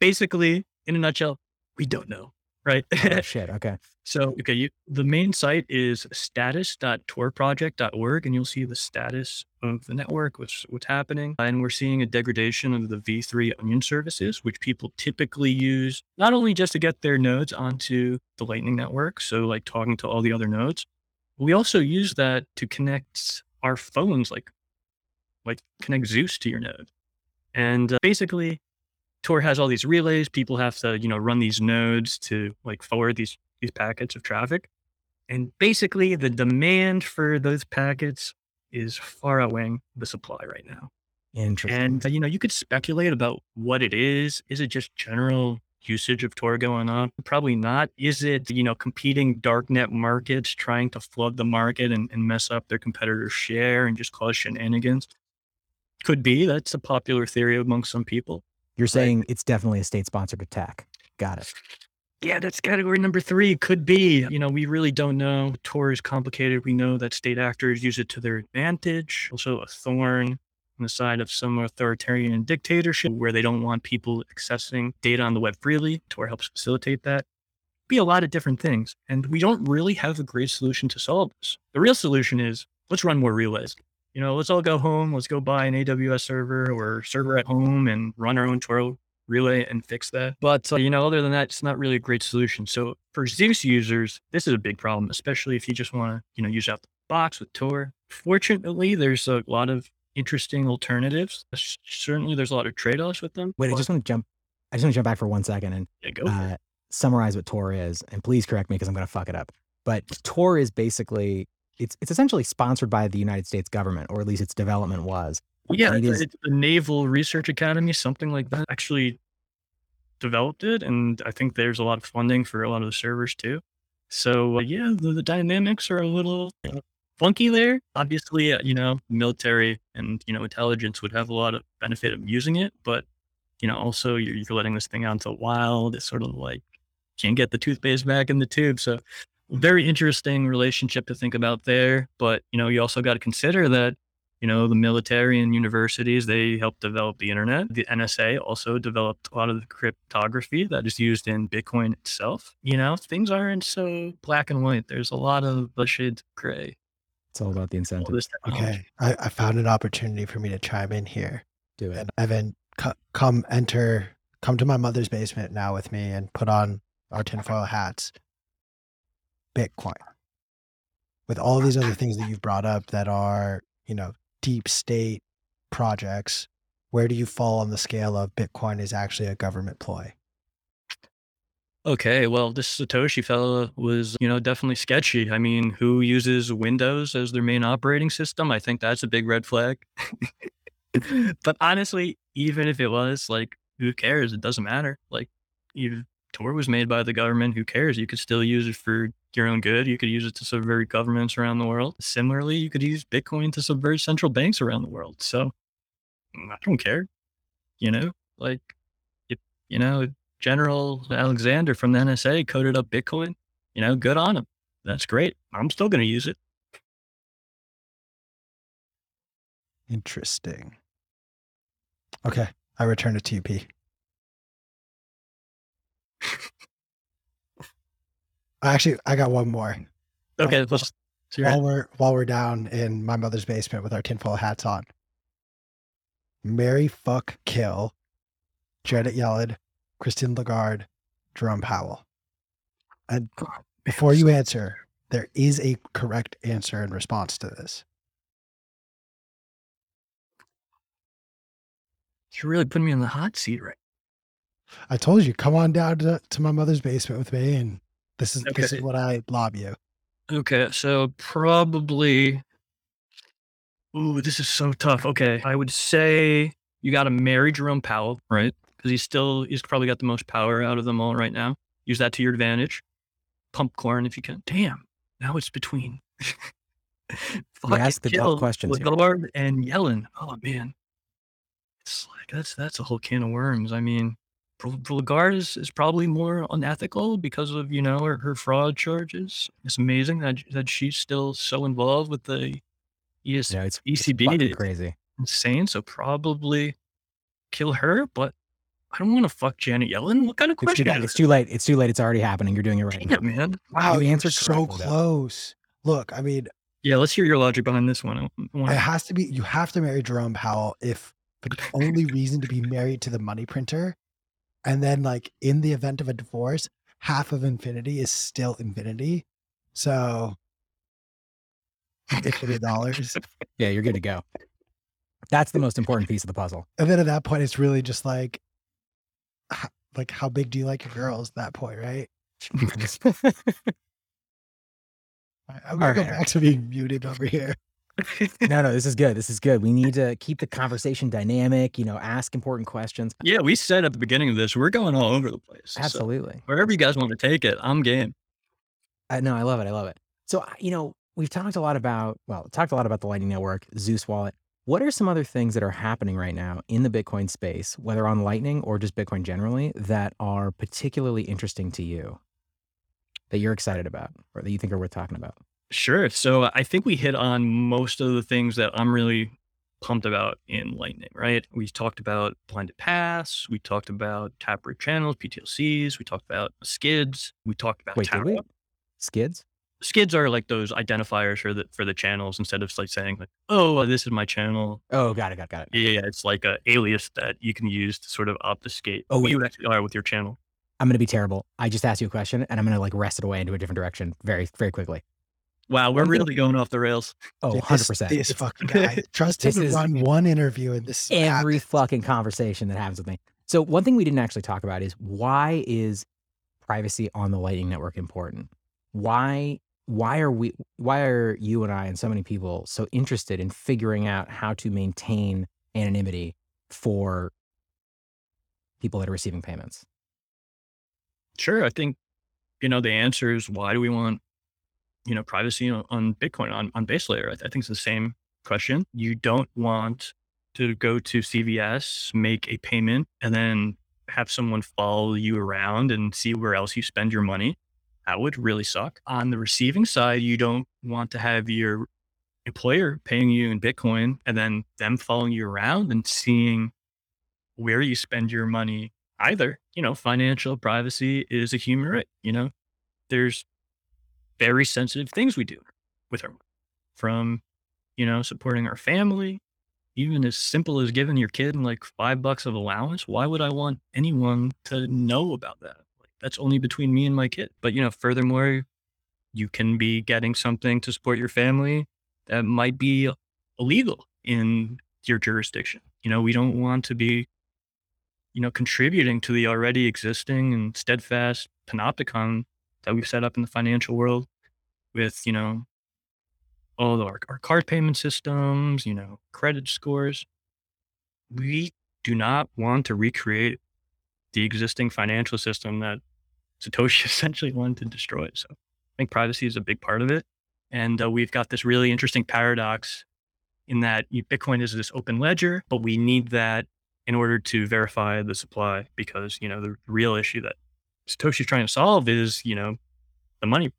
basically, in a nutshell, we don't know, right? Oh, shit. Okay. so, okay, you, the main site is status.torproject.org, and you'll see the status of the network, what's what's happening, and we're seeing a degradation of the V3 Onion services, which people typically use not only just to get their nodes onto the Lightning network, so like talking to all the other nodes, we also use that to connect our phones, like like connect Zeus to your node, and uh, basically Tor has all these relays. People have to, you know, run these nodes to like forward these these packets of traffic. And basically the demand for those packets is far outweighing the supply right now. Interesting. And uh, you know, you could speculate about what it is. Is it just general usage of Tor going on? Probably not. Is it, you know, competing darknet markets trying to flood the market and, and mess up their competitors' share and just cause shenanigans? Could be. That's a popular theory among some people. You're saying it's definitely a state sponsored attack. Got it. Yeah, that's category number three. Could be. You know, we really don't know. Tor is complicated. We know that state actors use it to their advantage. Also, a thorn on the side of some authoritarian dictatorship where they don't want people accessing data on the web freely. Tor helps facilitate that. Be a lot of different things. And we don't really have a great solution to solve this. The real solution is let's run more relays. You know, let's all go home. Let's go buy an AWS server or server at home and run our own Tor relay and fix that. But, uh, you know, other than that, it's not really a great solution. So for Zeus users, this is a big problem, especially if you just want to, you know, use out the box with Tor. Fortunately, there's a lot of interesting alternatives. Certainly, there's a lot of trade offs with them. Wait, I just want to jump. I just want to jump back for one second and yeah, uh, summarize what Tor is. And please correct me because I'm going to fuck it up. But Tor is basically it's it's essentially sponsored by the United States government, or at least its development was. Yeah, it's, it's the Naval Research Academy, something like that, actually developed it. And I think there's a lot of funding for a lot of the servers too. So, uh, yeah, the, the dynamics are a little uh, funky there. Obviously, uh, you know, military and, you know, intelligence would have a lot of benefit of using it. But, you know, also you're, you're letting this thing out into the wild. It's sort of like, can't get the toothpaste back in the tube. So, very interesting relationship to think about there. But, you know, you also got to consider that you know, the military and universities, they helped develop the internet. The NSA also developed a lot of the cryptography that is used in Bitcoin itself. You know, things aren't so black and white. There's a lot of shades of gray. It's all about the All incentive. Okay, I, I found an opportunity for me to chime in here. Do it. And Evan, co- come enter, come to my mother's basement now with me and put on our tinfoil hats. Bitcoin. With all these other things that you've brought up that are, you know, deep state projects, where do you fall on the scale of Bitcoin is actually a government ploy? Okay, well, this Satoshi fella was, you know, definitely sketchy. I mean, who uses Windows as their main operating system? I think that's a big red flag. but honestly, even if it was, like, who cares? It doesn't matter. Like, even Tor was made by the government. Who cares? You could still use it for your own good. You could use it to subvert governments around the world. Similarly, you could use Bitcoin to subvert central banks around the world. So mm, I don't care. You know, like, if, you know, General Alexander from the NSA coded up Bitcoin, you know, good on him. That's great. I'm still going to use it. Interesting. Okay, I return it to you, P. Actually, I got one more. Okay, let's. So you're While we're while we're down in my mother's basement with our tinfoil hats on. Marry fuck kill Janet Yellen, Christine Lagarde, Jerome Powell. And before you answer, there is a correct answer in response to this. You're really putting me in the hot seat, right? I told you, come on down to, to my mother's basement with me, and this is this is what I lob you. Okay, so probably. Ooh, this is so tough. Okay, I would say you got to marry Jerome Powell, right? Because he's still he's probably got the most power out of them all right now. Use that to your advantage. Pump corn if you can. Damn. Now it's between. Asked the tough questions here. Lagarde and Yellen. Oh man, it's like that's that's a whole can of worms. I mean, Br- Br- is, is probably more unethical because of you know her, her fraud charges. It's amazing that that she's still so involved with the ES, You know, it's, it's ECB. fucking It's crazy. insane. So probably kill her, but I don't want to fuck Janet Yellen. What kind of It's too, question bad. is it's too late. It's too late. It's already happening. You're doing it right. Damn, man. Wow, You you answered so correctly, though. close. Look, I mean, Yeah, let's hear your logic behind this one. It wanna- has to be you have to marry Jerome Powell if the only reason to be married to the money printer. And then like in the event of a divorce, half of infinity is still infinity. So infinity dollars. Yeah, you're good to go. That's the most important piece of the puzzle. And then at that point it's really just like like how big do you like your girls at that point, right? I- I'm gonna go Alright. back to being muted over here. no, no, this is good. This is good. We need to keep the conversation dynamic. You know, ask important questions. yeah, we said at the beginning of this, we're going all over the place. So Absolutely. wherever you guys want to take it, I'm game. I no, I love it. I love it. So, I- you know, we've talked a lot about, well, talked a lot about the Lightning Network, Zeus Wallet. What are some other things that are happening right now in the Bitcoin space, whether on Lightning or just Bitcoin generally, that are particularly interesting to you, that you're excited about, or that you think are worth talking about? Sure. So uh, I think we hit on most of the things that I'm really pumped about in Lightning, right? We talked about blinded paths. We talked about taproot channels, PTLCs. We talked about SCIDs. We talked about Wait, we? SCIDs? SCIDs are like those identifiers for the for the channels instead of like saying like, oh, this is my channel. Oh, got it, got it, got it. Yeah, yeah, it's like a alias that you can use to sort of obfuscate Oh, who wait. you actually are with your channel. I'm going to be terrible. I just asked you a question and I'm going to like wrest it away into a different direction very, very quickly. Wow, we're really going off the rails. Oh, Dude, 100%. This, this fucking guy. Trust him This to run one interview and this every happens. fucking conversation that happens with me. So one thing we didn't actually talk about is why is privacy on the Lightning Network important? Why why are we why are you and I and so many people so interested in figuring out how to maintain anonymity for people that are receiving payments? Sure. I think, you know, the answer is why do we want, you know, privacy on, on Bitcoin, on, on base layer? I, th- I think it's the same question. You don't want to go to CVS, make a payment, and then have someone follow you around and see where else you spend your money. That would really suck. On the receiving side, you don't want to have your employer paying you in Bitcoin and then them following you around and seeing where you spend your money either. You know, financial privacy is a human right. You know, there's very sensitive things we do with our from, you know, supporting our family, even as simple as giving your kid like five bucks of allowance. Why would I want anyone to know about that? Like, that's only between me and my kid. But, you know, furthermore, you can be getting something to support your family that might be illegal in your jurisdiction. You know, we don't want to be you know, contributing to the already existing and steadfast panopticon that we've set up in the financial world with, you know, all our, our card payment systems, you know, credit scores. We do not want to recreate the existing financial system that Satoshi essentially wanted to destroy. So I think privacy is a big part of it. And uh, we've got this really interesting paradox in that Bitcoin is this open ledger, but we need that in order to verify the supply because, you know, the real issue that Satoshi's trying to solve is, you know, the money,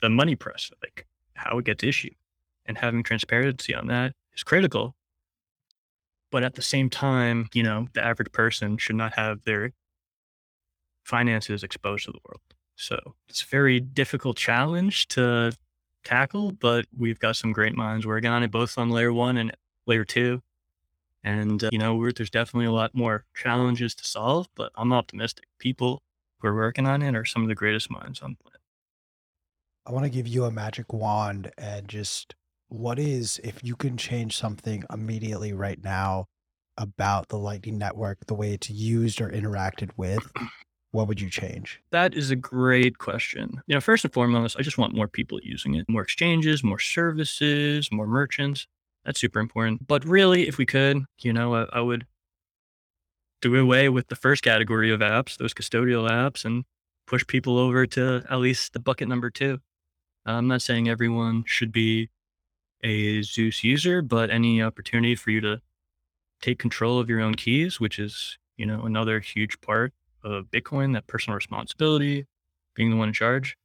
the money press, like how it gets issued and having transparency on that is critical. But at the same time, you know, the average person should not have their finances exposed to the world. So it's a very difficult challenge to tackle, but we've got some great minds working on it, both on layer one and layer two. And, uh, you know, there's definitely a lot more challenges to solve, but I'm optimistic. People who are working on it are some of the greatest minds on the planet. I want to give you a magic wand and just what is, if you can change something immediately right now about the Lightning Network, the way it's used or interacted with, what would you change? That is a great question. You know, first and foremost, I just want more people using it, more exchanges, more services, more merchants. That's super important. But really, if we could, you know, I, I would do away with the first category of apps, those custodial apps, and push people over to at least the bucket number two. Uh, I'm not saying everyone should be a Zeus user, but any opportunity for you to take control of your own keys, which is, you know, another huge part of Bitcoin, that personal responsibility, being the one in charge,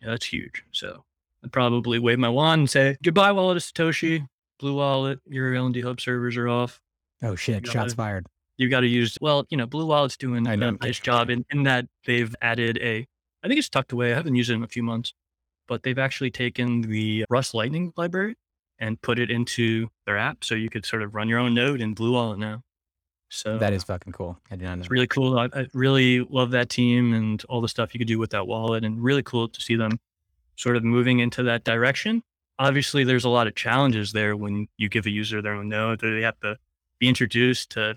yeah, that's huge. So I'd probably wave my wand and say, goodbye, wallet of Satoshi, Blue Wallet, your LND Hub servers are off. Oh shit, gotta, shots fired. You got to use, well, you know, Blue Wallet's doing a nice job in, in that they've added a, I think it's tucked away. I haven't used it in a few months, but they've actually taken the Rust Lightning library and put it into their app. So you could sort of run your own node in Blue Wallet now. So that is fucking cool. I did not know. It's really cool. I, I, really love that team and all the stuff you could do with that wallet, and really cool to see them sort of moving into that direction. Obviously, there's a lot of challenges there when you give a user their own node. They have to be introduced to,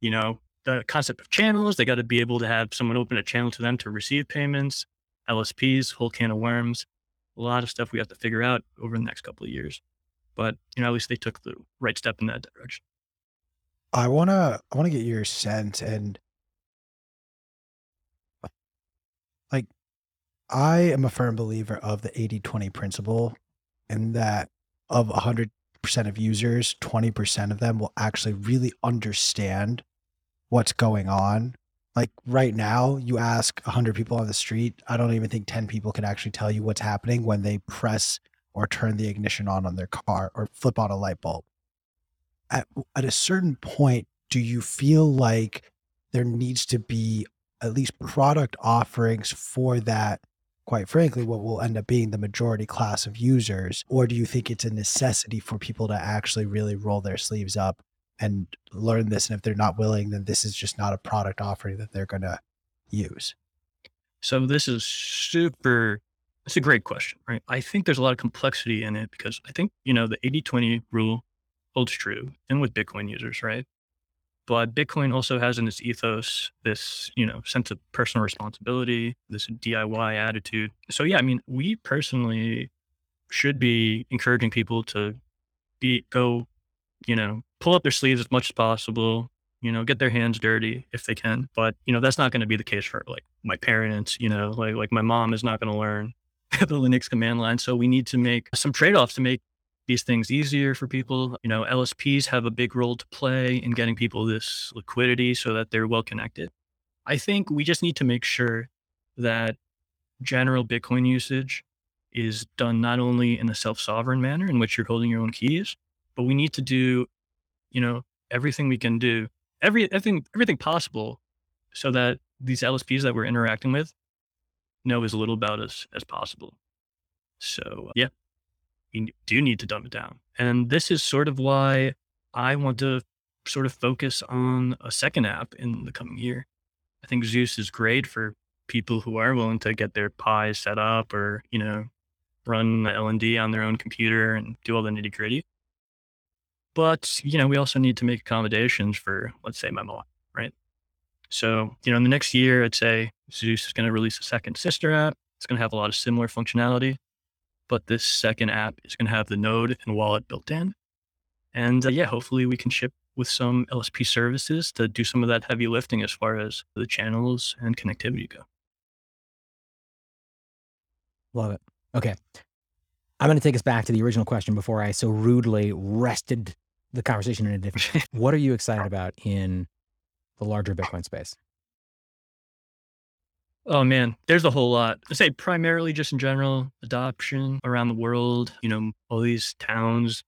you know, the concept of channels. They got to be able to have someone open a channel to them to receive payments, LSPs, whole can of worms. A lot of stuff we have to figure out over the next couple of years. But you know, at least they took the right step in that direction. I wanna I wanna get your sense and like I am a firm believer of the 80-20 principle and that of 100% of users, 20% of them will actually really understand what's going on. Like right now, you ask 100 people on the street, I don't even think 10 people can actually tell you what's happening when they press or turn the ignition on on their car or flip on a light bulb at, at a certain point, do you feel like there needs to be at least product offerings for that? Quite frankly, what will end up being the majority class of users? Or do you think it's a necessity for people to actually really roll their sleeves up and learn this? And if they're not willing, then this is just not a product offering that they're going to use. So this is super it's a great question, right? I think there's a lot of complexity in it because I think, you know, the 80 20 rule holds true and with Bitcoin users, right? But Bitcoin also has in its ethos this, you know, sense of personal responsibility, this DIY attitude. So yeah, I mean, we personally should be encouraging people to be go, you know, pull up their sleeves as much as possible, you know, get their hands dirty if they can. But, you know, that's not going to be the case for like my parents, you know, like like my mom is not going to learn the Linux command line. So we need to make some trade-offs to make these things easier for people. You know, LSPs have a big role to play in getting people this liquidity so that they're well connected. I think we just need to make sure that general Bitcoin usage is done not only in a self-sovereign manner in which you're holding your own keys, but we need to do, you know, everything we can do, every everything everything possible so that these LSPs that we're interacting with know as little about us as possible. So yeah, you do need to dumb it down. And this is sort of why I want to sort of focus on a second app in the coming year. I think Zeus is great for people who are willing to get their Pi set up or, you know, run the LND on their own computer and do all the nitty gritty. But, you know, we also need to make accommodations for, let's say, my mom, right? So, you know, in the next year, I'd say Zeus is going to release a second sister app. It's going to have a lot of similar functionality but this second app is going to have the node and wallet built in. And uh, yeah, hopefully we can ship with some LSP services to do some of that heavy lifting as far as the channels and connectivity go. Love it. Okay. I'm going to take us back to the original question before I so rudely wrested the conversation in a different. what are you excited about in the larger Bitcoin space? Oh man, there's a whole lot. I say primarily just in general adoption around the world. You know, all these towns,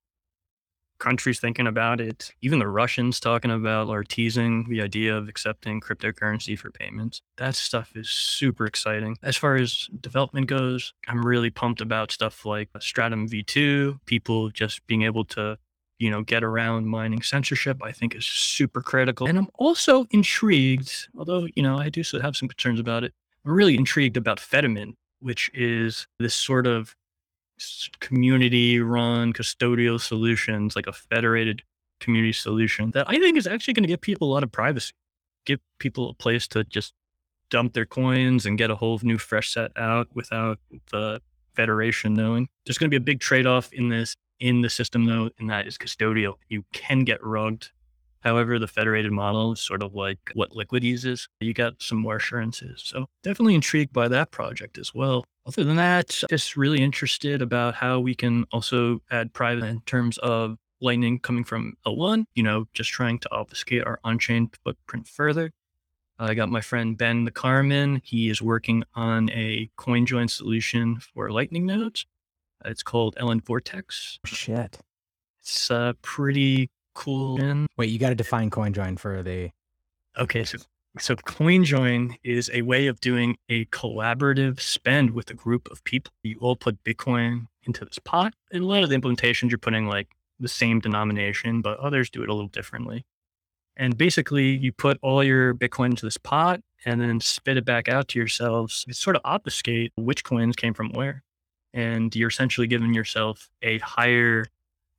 countries thinking about it. Even the Russians talking about or teasing the idea of accepting cryptocurrency for payments. That stuff is super exciting. As far as development goes, I'm really pumped about stuff like Stratum V2. People just being able to you know, get around mining censorship, I think is super critical. And I'm also intrigued, although, you know, I do so have some concerns about it. I'm really intrigued about Fedimint, which is this sort of community run custodial solutions, like a federated community solution that I think is actually going to give people a lot of privacy, give people a place to just dump their coins and get a whole new fresh set out without the federation knowing. There's going to be a big trade off in this in the system though, and that is custodial. You can get rugged. However, the federated model is sort of like what Liquid uses. You got some more assurances. So definitely intrigued by that project as well. Other than that, just really interested about how we can also add private in terms of Lightning coming from L1, you know, just trying to obfuscate our on-chain footprint further. I got my friend Ben the Carman. He is working on a CoinJoin solution for Lightning nodes. It's called LN Vortex. Shit. It's uh, pretty cool. Wait, you got to define CoinJoin for the. Okay, so so CoinJoin is a way of doing a collaborative spend with a group of people. You all put Bitcoin into this pot. In a lot of the implementations, you're putting like the same denomination, but others do it a little differently. And basically, you put all your Bitcoin into this pot and then spit it back out to yourselves. It's sort of obfuscate which coins came from where and you're essentially giving yourself a higher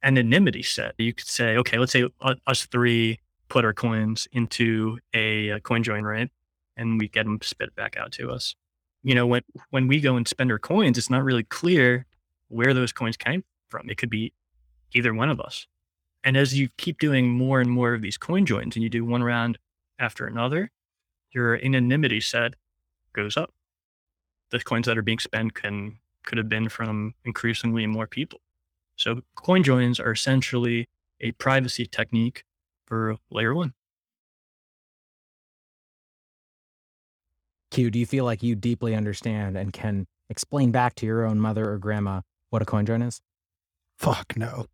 anonymity set. You could say, okay, let's say uh, us three put our coins into a, uh, a CoinJoin, right? And we get them spit back out to us. You know, when when we go and spend our coins, it's not really clear where those coins came from. It could be either one of us. And as you keep doing more and more of these coin joins and you do one round after another, your anonymity set goes up. The coins that are being spent can could have been from increasingly more people. So coin joins are essentially a privacy technique for layer one. Q, do you feel like you deeply understand and can explain back to your own mother or grandma what a coin join is? Fuck no.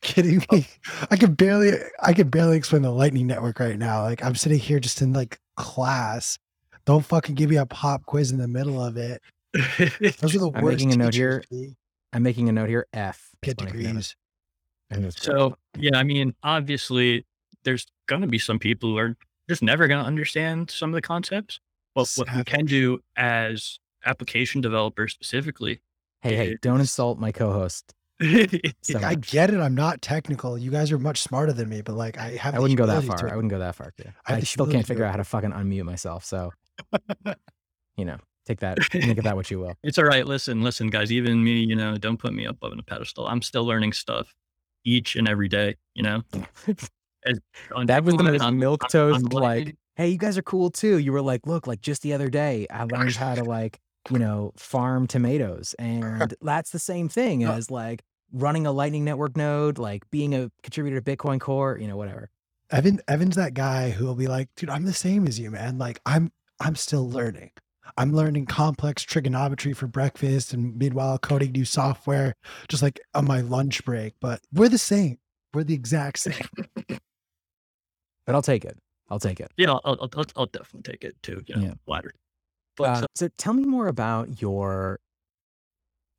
Kidding me? I can barely I can barely explain the lightning network right now. Like I'm sitting here just in like class don't fucking give me a pop quiz in the middle of it. Those are the I'm worst. making a note teachers, here. B. I'm making a note here. F. Get Explain if you know degrees. So yeah, I mean, obviously, there's gonna be some people who are just never gonna understand some of the concepts. But what we can do as application developers specifically, hey, hey, don't insult my co-host. So I get it. I'm not technical. You guys are much smarter than me, but like I have. I wouldn't go that far. to- I wouldn't go that far. Yeah. I I still can't figure out how to fucking unmute myself. So, you know, take that, think of that what you will. It's all right. Listen, listen, guys. Even me, you know, don't put me up on a pedestal. I'm still learning stuff each and every day. You know, As- on That was the most milk on- toast, on like, hey, you guys are cool too. You were like, look, like just the other day, I learned how to like, you know, farm tomatoes. And that's the same thing Uh, as like running a lightning network node, like being a contributor to Bitcoin Core, you know, whatever. Evan. Evan's that guy who will be like, dude, I'm the same as you, man. Like I'm. I'm still learning. I'm learning complex trigonometry for breakfast, and meanwhile coding new software, just like on my lunch break. But we're the same. We're the exact same. But I'll take it. I'll take it. Yeah, I'll, I'll, I'll, I'll definitely take it too. You know, Yeah. flattered. But Uh, uh, so tell me more about your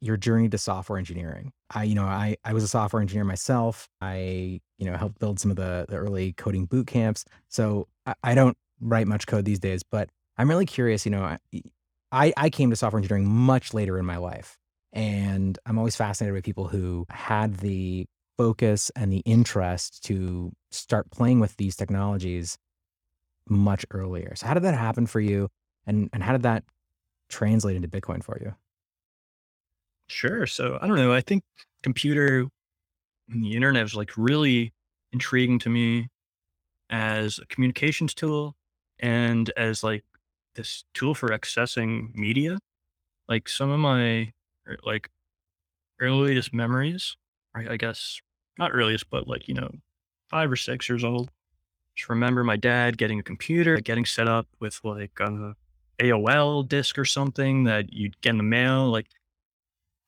your journey to software engineering. I, you know, I I was a software engineer myself. I, you know, helped build some of the the early coding boot camps. So I, I don't write much code these days, but I'm really curious. You know, I I came to software engineering much later in my life, and I'm always fascinated with people who had the focus and the interest to start playing with these technologies much earlier. So how did that happen for you? And and how did that translate into Bitcoin for you? Sure. So I don't know. I think computer and the internet was like really intriguing to me as a communications tool and as like this tool for accessing media. like some of my er, like earliest memories, I, I guess not earliest, but like, you know, five or six years old. Just remember my dad getting a computer, getting set up with like AOL disk or something that you'd get in the mail. Like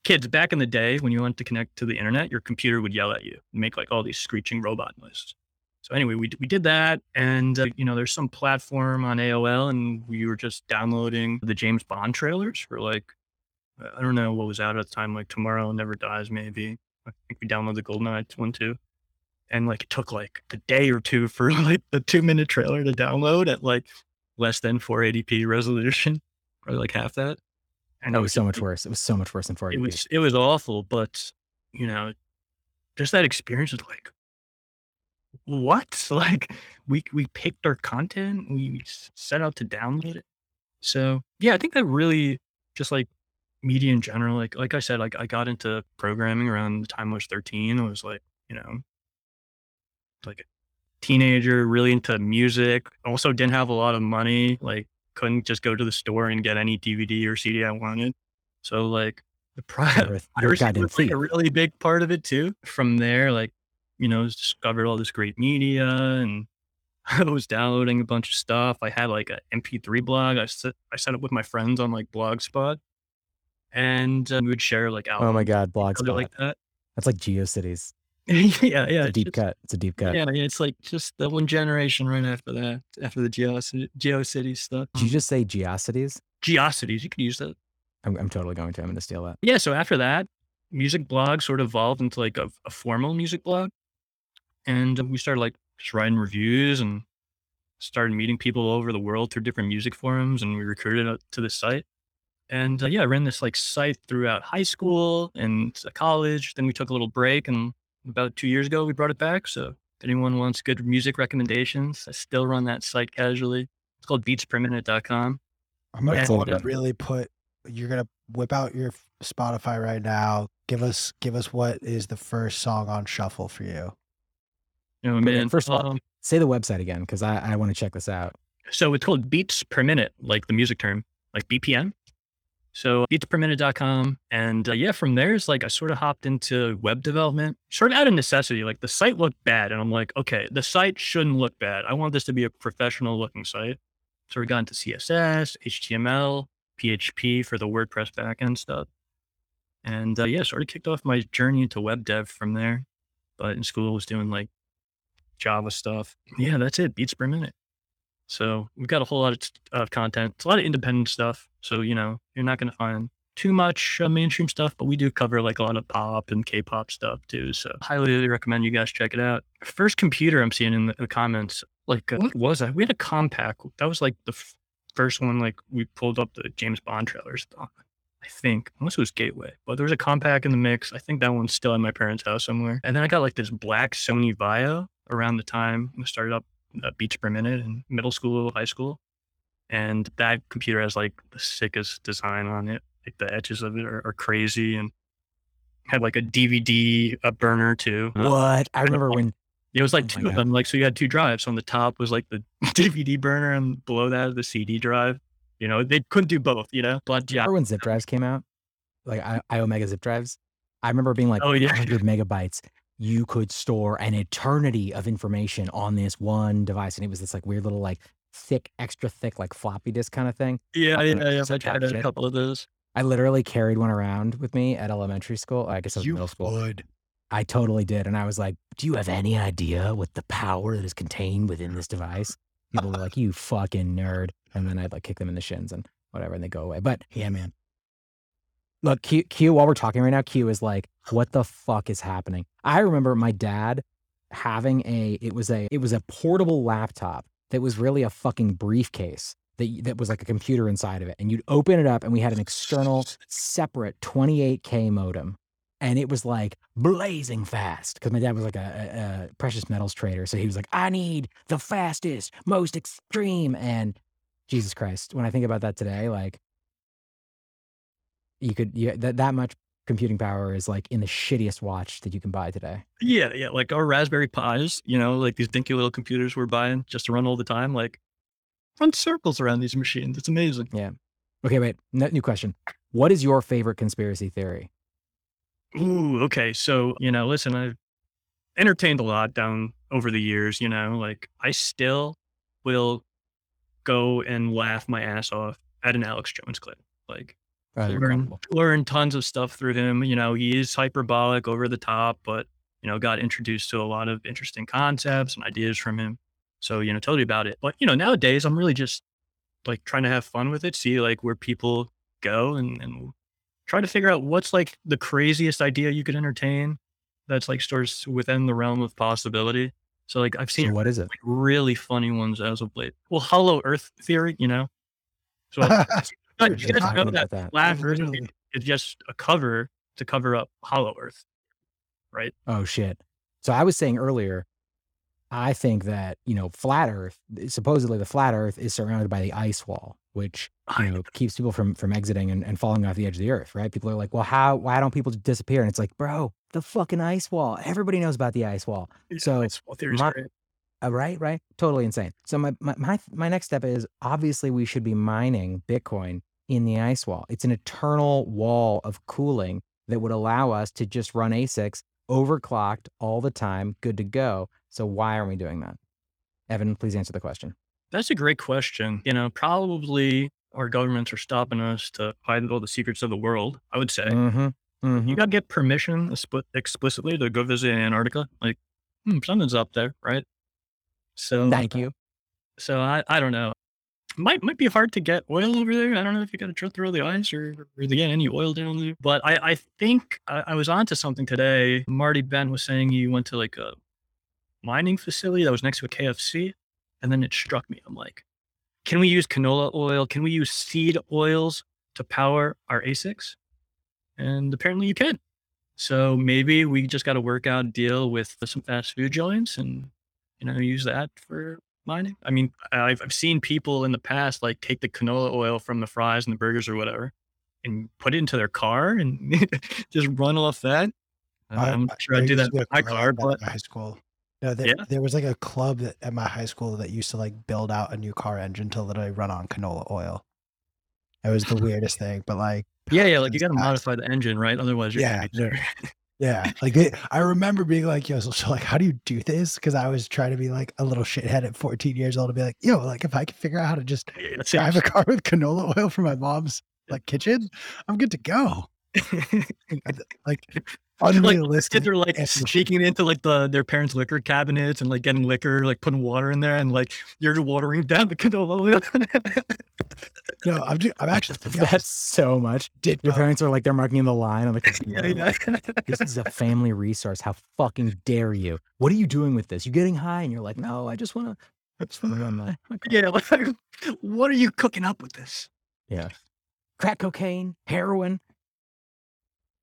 kids back in the day, when you wanted to connect to the internet, your computer would yell at you and make like all these screeching robot noises. So anyway, we, we did that. And, uh, you know, there's some platform on AOL and we were just downloading the James Bond trailers for like, I don't know what was out at the time, like Tomorrow Never Dies, maybe. I think we downloaded the Golden GoldenEye one too. And like it took like a day or two for like the two minute trailer to download at like less than 480p resolution, probably like half that. And it was so much worse. It was so much worse than 480p. It was it was awful, but you know, just that experience was like, what? Like we we picked our content, we set out to download it. So yeah, I think that really just like media in general, like like I said, like I got into programming around the time I was 13. I was like, you know, like a teenager, really into music. Also didn't have a lot of money, like couldn't just go to the store and get any DVD or CD I wanted. So like the product was like a really big part of it too. From there, like, you know, discovered all this great media and I was downloading a bunch of stuff. I had like an MP3 blog. I set, I set up with my friends on like Blogspot and uh, we would share like albums. Oh my God, Blogspot. like that. That's like GeoCities. yeah, yeah. It's a deep just- cut. It's a deep cut. Yeah, it's like just the one generation right after that, after the Geocities GeoCities stuff. Did you just say GeoCities? Geocities, you could use that. I'm, I'm totally going to. I'm going to steal that. Yeah, so after that, music blog sort of evolved into like a, a formal music blog. And we started like just writing reviews and started meeting people all over the world through different music forums. And we recruited to the site. And uh, yeah, I ran this like site throughout high school and uh, college. Then we took a little break. And about two years ago, we brought it back. So if anyone wants good music recommendations, I still run that site casually. It's called beatsperminute.com. I'm gonna Yeah. wanna really put. You're gonna whip out your Spotify right now. Give us give us what is the first song on shuffle for you. Okay, man, first of all- um, Say the website again because I, I want to check this out. So it's called beats per minute, like the music term, like BPM. So beatsperminute.com. And uh, yeah, from there, it's like I sort of hopped into web development, sort of out of necessity. Like the site looked bad. And I'm like, okay, the site shouldn't look bad. I want this to be a professional looking site. So we got into CSS, HTML, PHP for the WordPress backend stuff. And uh, yeah, sort of kicked off my journey into web dev from there. But in school, I was doing like Java stuff. Yeah, that's it. Beats per minute. So we've got a whole lot of, of content. It's a lot of independent stuff. So, you know, you're not going to find too much uh, mainstream stuff, but we do cover like a lot of pop and K-pop stuff too. So highly recommend you guys check it out. First computer I'm seeing in the, the comments, like uh, what was that? We had a Compaq. That was like the f- first one. Like we pulled up the James Bond trailers. I think, unless it was Gateway, but there was a Compaq in the mix. I think that one's still at my parents' house somewhere. And then I got like this black Sony Vaio around the time I started up uh, beats per minute in middle school, high school. And that computer has like the sickest design on it. Like the edges of it are, are crazy and had like a DVD a burner too. What? I remember when It was like Oh my two of them. Like so you had two drives. On the top was like the DVD burner and below that the CD drive. You know, they couldn't do both, you know? But yeah. remember when zip drives came out, like I, Iomega zip drives. I remember being like, Oh, yeah. 100 megabytes. You could store an eternity of information on this one device, and it was this like weird little like thick, extra thick like floppy disk kind of thing. Yeah, yeah. I tried a couple of those. I literally carried one around with me at elementary school. I guess it was You middle school. would. I totally did, and I was like, "Do you have any idea what the power that is contained within this device?" People were like, "You fucking nerd," and then I'd like kick them in the shins and whatever, and they go away. But yeah, man. Look, Q, Q. While we're talking right now, Q is like, "What the fuck is happening?" I remember my dad having a. It was a. It was a portable laptop that was really a fucking briefcase that that was like a computer inside of it, and you'd open it up, and we had an external separate 28k modem and it was like blazing fast because my dad was like a, a, a precious metals trader. So he was like, I need the fastest, most extreme. And Jesus Christ, when I think about that today, like you could, you, that, that much computing power is like in the shittiest watch that you can buy today. Yeah, yeah. Like our Raspberry Pis, you know, like these dinky little computers we're buying just to run all the time, like run circles around these machines. It's amazing. Yeah. Okay, wait. New question. What is your favorite conspiracy theory? Ooh, okay. So, you know, listen, I've entertained a lot down over the years, you know, like I still will go and laugh my ass off at an Alex Jones clip. Like They're learn learn tons of stuff through him. You know, he is hyperbolic, over the top, but you know, got introduced to a lot of interesting concepts and ideas from him. So, you know, totally about it. But you know, nowadays I'm really just like trying to have fun with it, see like where people go and, and try to figure out what's like the craziest idea you could entertain that's like stores within the realm of possibility. So like I've So seen what is it? like really funny ones as of late. Well, hollow earth theory, you know. So Sure, you sure. guys know that that. flat earth is just a cover to cover up hollow earth, right? Oh shit. So I was saying earlier, I think that, you know, flat earth, supposedly the flat earth is surrounded by the ice wall, which, you I- know, keeps people from from exiting and, and falling off the edge of the earth, right? People are like, well, how why don't people just disappear? And it's like, bro, the fucking ice wall. Everybody knows about the ice wall. So, Ice wall theory's my- great. Uh, right, right. Totally insane. So my, my my my next step is obviously we should be mining Bitcoin in the ice wall. It's an eternal wall of cooling that would allow us to just run ASICs overclocked all the time, good to go. So why aren't we doing that? Evan, please answer the question. That's a great question. You know, probably our governments are stopping us to hide all the secrets of the world. I would say Mm-hmm. mm-hmm. you got to get permission explicitly to go visit Antarctica. Like, hmm, something's up there, right? So Thank you. So I, I don't know. Might might be hard to get oil over there. I don't know if you got to drill through all the ice or, or to get any oil down there. But I, I think I, I was onto something today. Marty Bent was saying he went to like a mining facility that was next to a KFC, and then it struck me. I'm like, can we use canola oil? Can we use seed oils to power our ASICs? And apparently you can. So maybe we just got to work out deal with some fast food joints and you know use that for mining. I mean, I've I've seen people in the past like take the canola oil from the fries and the burgers or whatever, and put it into their car and just run off that. I- I'm not sure I'd do that to be a with my car, at but high school. No, there, Yeah? there was like a club that at my high school that used to like build out a new car engine to literally run on canola oil. It was the weirdest thing, but like yeah, yeah, like you got to modify the engine, right? Otherwise, you're Yeah, yeah, like it, I remember being like, yo, so, so like, how do you do this? Because I was trying to be like a little shithead at 14 years old to be like, yo, like if I can figure out how to just that's drive a car with canola oil from my mom's like kitchen, I'm good to go. Like unrealistic. kids are like ambition. sneaking into like the their parents' liquor cabinets and like getting liquor, like putting water in there, and like you're watering down the canola oil. no, I'm, ju- I'm actually yeah, That's so much. did Your parents are like they're marking the line on the yeah, computer. yeah. This is a family resource. How fucking dare you? What are you doing with this? You getting high? And you're like, no, I just want to. I just want to run my, my car." yeah, like, what are you cooking up with this? Yeah. Crack cocaine, heroin.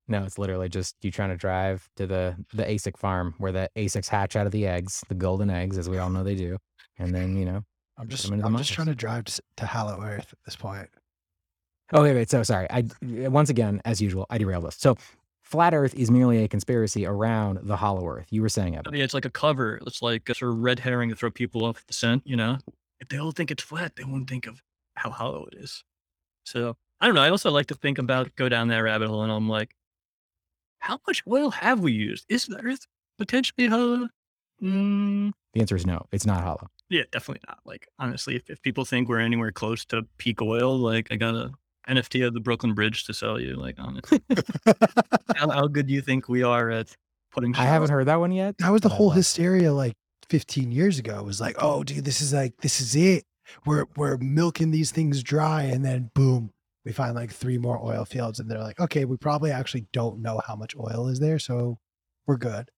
No, it's literally just you trying to drive to the the ASIC farm where the ASICs hatch out of the eggs, the golden eggs, as we all know they do. And then, you know. I'm just them into the I'm just trying to drive to, to Hollow Earth at this point. Oh, wait, wait. So sorry. I once again, as usual, I derailed us. So flat Earth is merely a conspiracy around the hollow Earth. You were saying Evan. Yeah, it's like a cover. It's like a sort of red herring to throw people off the scent. You know, if they all think it's flat, they won't think of how hollow it is. So I don't know. I also like to think about go down that rabbit hole, and I'm like, how much oil have we used? Is the Earth potentially hollow? Mm, The answer is no. It's not hollow. Yeah, definitely not. Like honestly, if, if people think we're anywhere close to peak oil, like I got a NFT of the Brooklyn Bridge to sell you. Like honestly, how, how good do you think we are at putting? I haven't heard that one yet. That was the whole love hysteria like 15 years ago. It was like, oh, dude, this is like this is it. We're we're milking these things dry, and then boom, we find like three more oil fields, and they're like, okay, we probably actually don't know how much oil is there, so we're good.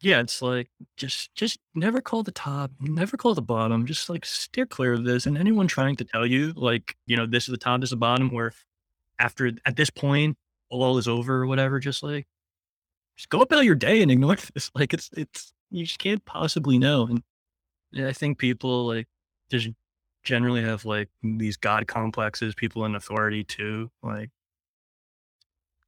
Yeah, it's like just just never call the top, never call the bottom. Just like steer clear of this. And anyone trying to tell you like you know this is the top, this is the bottom, where after at this point all is over or whatever, just like just go about your day and ignore this. Like it's it's you just can't possibly know. And I think people like just generally have like these god complexes. People in authority too. Like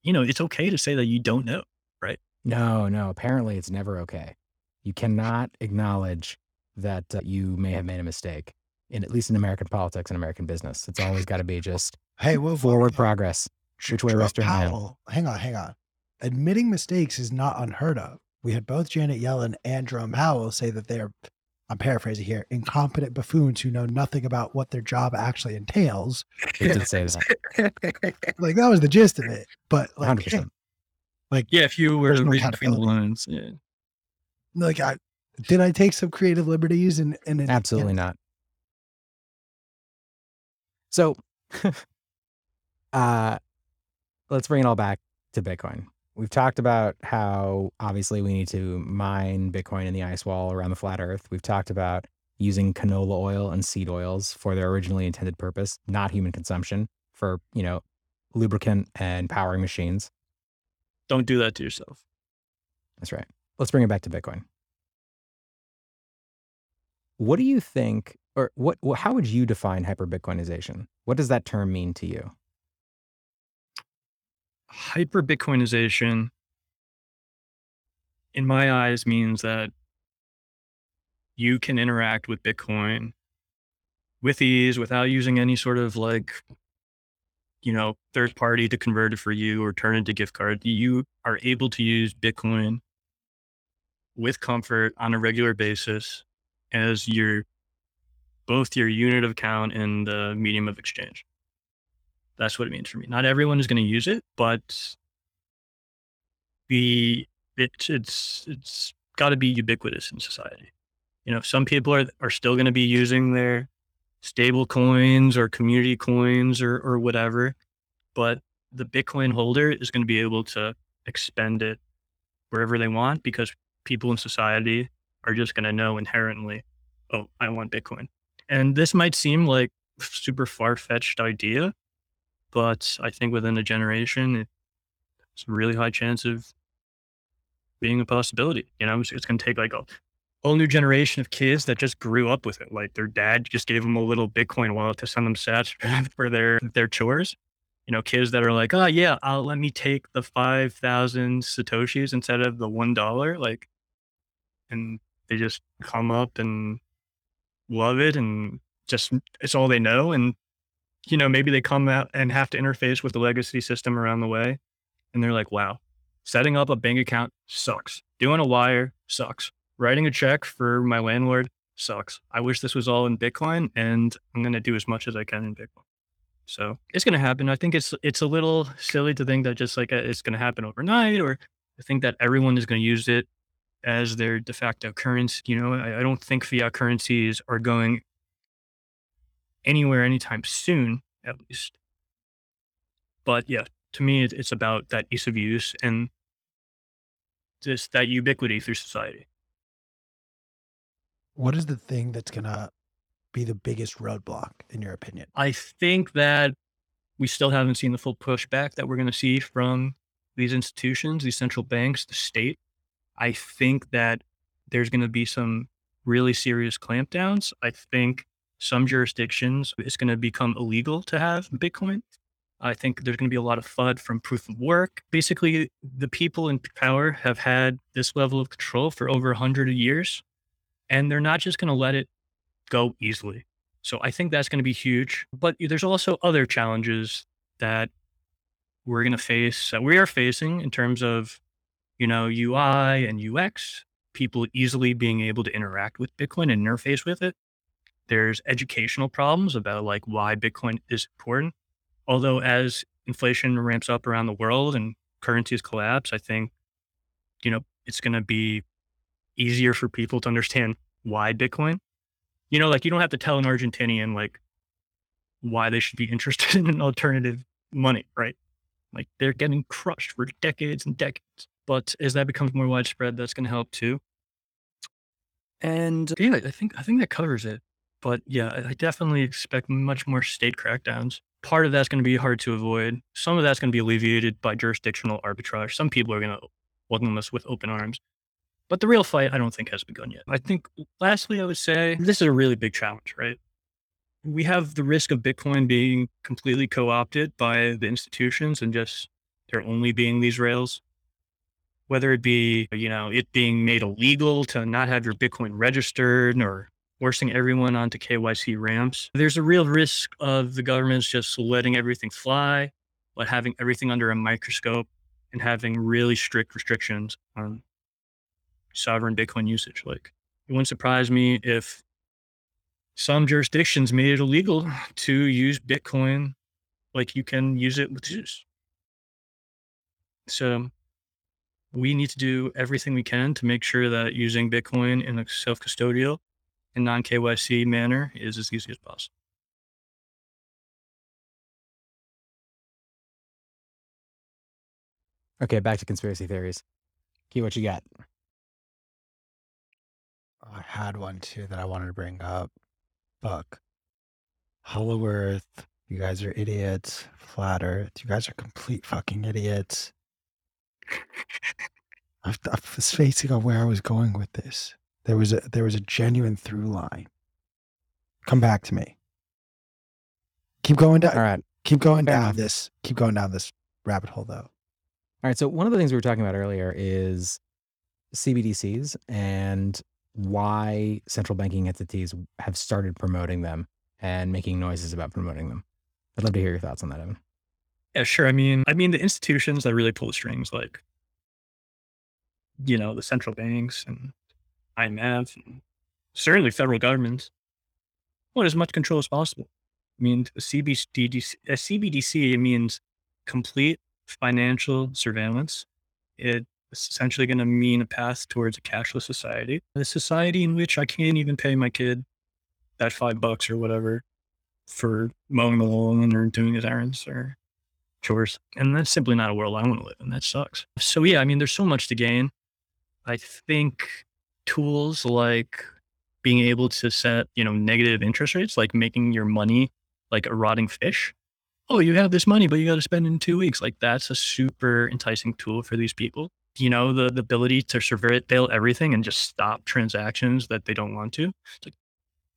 you know, it's okay to say that you don't know. Right? No, no. Apparently, it's never okay. You cannot acknowledge that uh, you may have made a mistake. in at least in American politics and American business. It's always got to be just Hey, whoa, whoa, forward whoa. progress. Which way, Jerome Western man? Powell, hang on, hang on. Admitting mistakes is not unheard of. We had both Janet Yellen and Jerome Powell say that they're, I'm paraphrasing here, incompetent buffoons who know nothing about what their job actually entails. They did say that. Like that was the gist of it. But like, 100%. like Yeah, if you were There's no read between the accountability. lines, yeah. like I did I take some creative liberties and and it- Absolutely not. So, uh, let's bring it all back to Bitcoin. We've talked about how obviously we need to mine Bitcoin in the ice wall around the flat earth. We've talked about using canola oil and seed oils for their originally intended purpose, not human consumption for, you know, lubricant and powering machines. Don't do that to yourself. That's right. Let's bring it back to Bitcoin. What do you think, or what, how would you define hyper Bitcoinization? What does that term mean to you? Hyper Bitcoinization, in my eyes, means that you can interact with Bitcoin with ease without using any sort of like, you know, third party to convert it for you or turn it into gift card. You are able to use Bitcoin with comfort on a regular basis as your both your unit of account and the medium of exchange. That's what it means for me. Not everyone is going to use it, but the it's it's it's got to be ubiquitous in society. You know, some people are are still going to be using their stable coins or community coins or or whatever, but the Bitcoin holder is going to be able to expend it wherever they want because people in society are just going to know inherently, oh, I want Bitcoin. And this might seem like super far fetched idea, but I think within a generation, it's a really high chance of being a possibility. You know, it's, it's going to take like a whole new generation of kids that just grew up with it. Like their dad just gave them a little Bitcoin wallet to send them sats for their their chores. You know, kids that are like, oh yeah, I'll let me take the five thousand satoshis instead of the one dollar. Like, and they just come up and love it, and just it's all they know. And you know, maybe they come out and have to interface with the legacy system around the way. And they're like, wow, setting up a bank account sucks. Doing a wire sucks. Writing a check for my landlord sucks. I wish this was all in Bitcoin and I'm going to do as much as I can in Bitcoin. So it's going to happen. I think it's, it's a little silly to think that just like uh, it's going to happen overnight or I think that everyone is going to use it as their de facto currency. You know, I, I don't think fiat currencies are going anywhere anytime soon, at least. But yeah, to me, it's about that ease of use and just that ubiquity through society. what is the thing that's gonna be the biggest roadblock in your opinion? I think that we still haven't seen the full pushback that we're going to see from these institutions, these central banks, the state. I think that there's going to be some really serious clampdowns. I think some jurisdictions it's going to become illegal to have Bitcoin. I think there's going to be a lot of FUD from proof of work. Basically, the people in power have had this level of control for over 100 years, and they're not just going to let it go easily. So I think that's going to be huge. But there's also other challenges that we're going to face, that we are facing in terms of, you know, UI and UX, people easily being able to interact with Bitcoin and interface with it. There's educational problems about like why Bitcoin is important. Although as inflation ramps up around the world and currencies collapse, I think, you know, it's going to be easier for people to understand why Bitcoin you know, like you don't have to tell an Argentinian like why they should be interested in an alternative money, right? Like they're getting crushed for decades and decades. But as that becomes more widespread, that's going to help too. And yeah, I think I think that covers it. But yeah, I- definitely expect much more state crackdowns. Part of that's going to be hard to avoid. Some of that's going to be alleviated by jurisdictional arbitrage. Some people are going to welcome us with open arms. But the real fight, I don't think has begun yet. I think, lastly, I would say this is a really big challenge, right? We have the risk of Bitcoin being completely co opted by the institutions and just there only being these rails. Whether it be, you know, it being made illegal to not have your Bitcoin registered or forcing everyone onto KYC ramps. There's a real risk of the government's just letting everything fly, but having everything under a microscope and having really strict restrictions on sovereign Bitcoin usage. Like, it wouldn't surprise me if some jurisdictions made it illegal to use Bitcoin like you can use it with Zeus. So we need to do everything we can to make sure that using Bitcoin in a self custodial and non KYC manner is as easy as possible. Okay, back to conspiracy theories. Key, what you got? I had one too that I wanted to bring up. Fuck. Hollow Earth. You guys are idiots. Flat Earth. You guys are complete fucking idiots. I, I was facing on where I was going with this. There was a there was a genuine through line. Come back to me. Keep going down. All right. Keep going Fair down enough. this. Keep going down this rabbit hole though. All right. So one of the things we were talking about earlier is CBDCs and why central banking entities have started promoting them and making noises about promoting them. I'd love to hear your thoughts on that, Evan. Yeah, sure. I mean, I mean the institutions that really pull the strings, like you know, the central banks and IMF, certainly federal governments, want as much control as possible. I mean, a CBDC, a CBDC means complete financial surveillance. It's essentially going to mean a path towards a cashless society, a society in which I can't even pay my kid that five bucks or whatever for mowing the lawn or doing his errands or chores. And that's simply not a world I want to live in. That sucks. So yeah, I mean, there's so much to gain. I think tools like being able to set, you know, negative interest rates, like making your money like a rotting fish. Oh, you have this money, but you got to spend in two weeks. Like that's a super enticing tool for these people. You know, the, the ability to surveil everything and just stop transactions that they don't want to. It's like,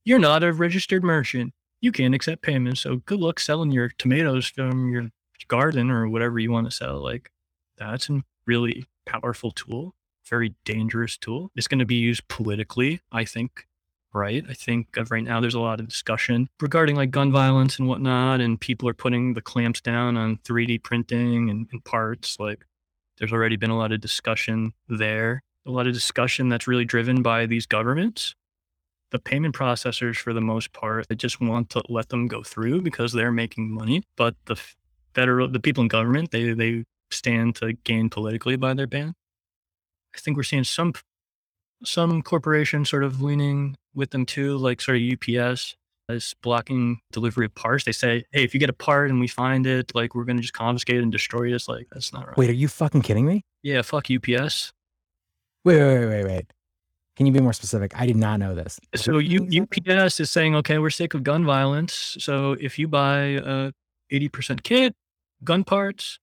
you're not a registered merchant. You can't accept payments. So good luck selling your tomatoes from your garden or whatever you want to sell. Like that's a really powerful tool, very dangerous tool. It's going to be used politically, I think. Right. I think right now there's a lot of discussion regarding like gun violence and whatnot, and people are putting the clamps down on 3D printing and, and parts. Like there's already been a lot of discussion there, a lot of discussion that's really driven by these governments the payment processors for the most part they just want to let them go through because they're making money but the federal the people in government they they stand to gain politically by their ban i think we're seeing some some corporations sort of leaning with them too like sort of ups is blocking delivery of parts they say hey if you get a part and we find it like we're going to just confiscate it and destroy it it's like that's not right Wait, are you fucking kidding me? yeah fuck ups Wait, wait, wait, wait, wait. Can you be more specific? I did not know this. So U, UPS is saying, okay, we're sick of gun violence. So if you buy a 80% kit, gun parts,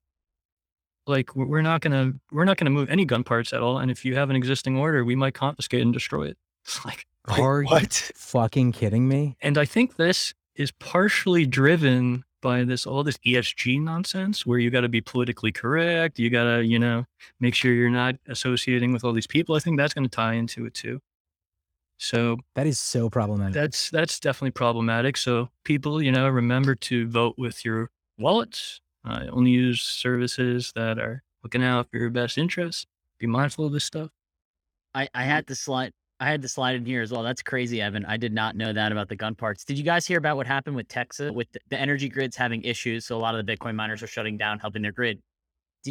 like we're we're not gonna we're not gonna move any gun parts at all. And if you have an existing order, we might confiscate and destroy it. It's like, Wait, Are you what? fucking kidding me? and I think this is partially driven by this all this ESG nonsense where you got to be politically correct. You got to you know make sure you're not associating with all these people. I think that's going to tie into it too. So That is so problematic. that's that's definitely problematic. So people, you know, remember to vote with your wallets. Uh, only use services that are looking out for your best interests. Be mindful of this stuff. I, I had to slide I had to slide in here as well. That's crazy, Evan. I did not know that about the gun parts. Did you guys hear about what happened with Texas with the, energy grids having issues? So a lot of the Bitcoin miners are shutting down, helping their grid.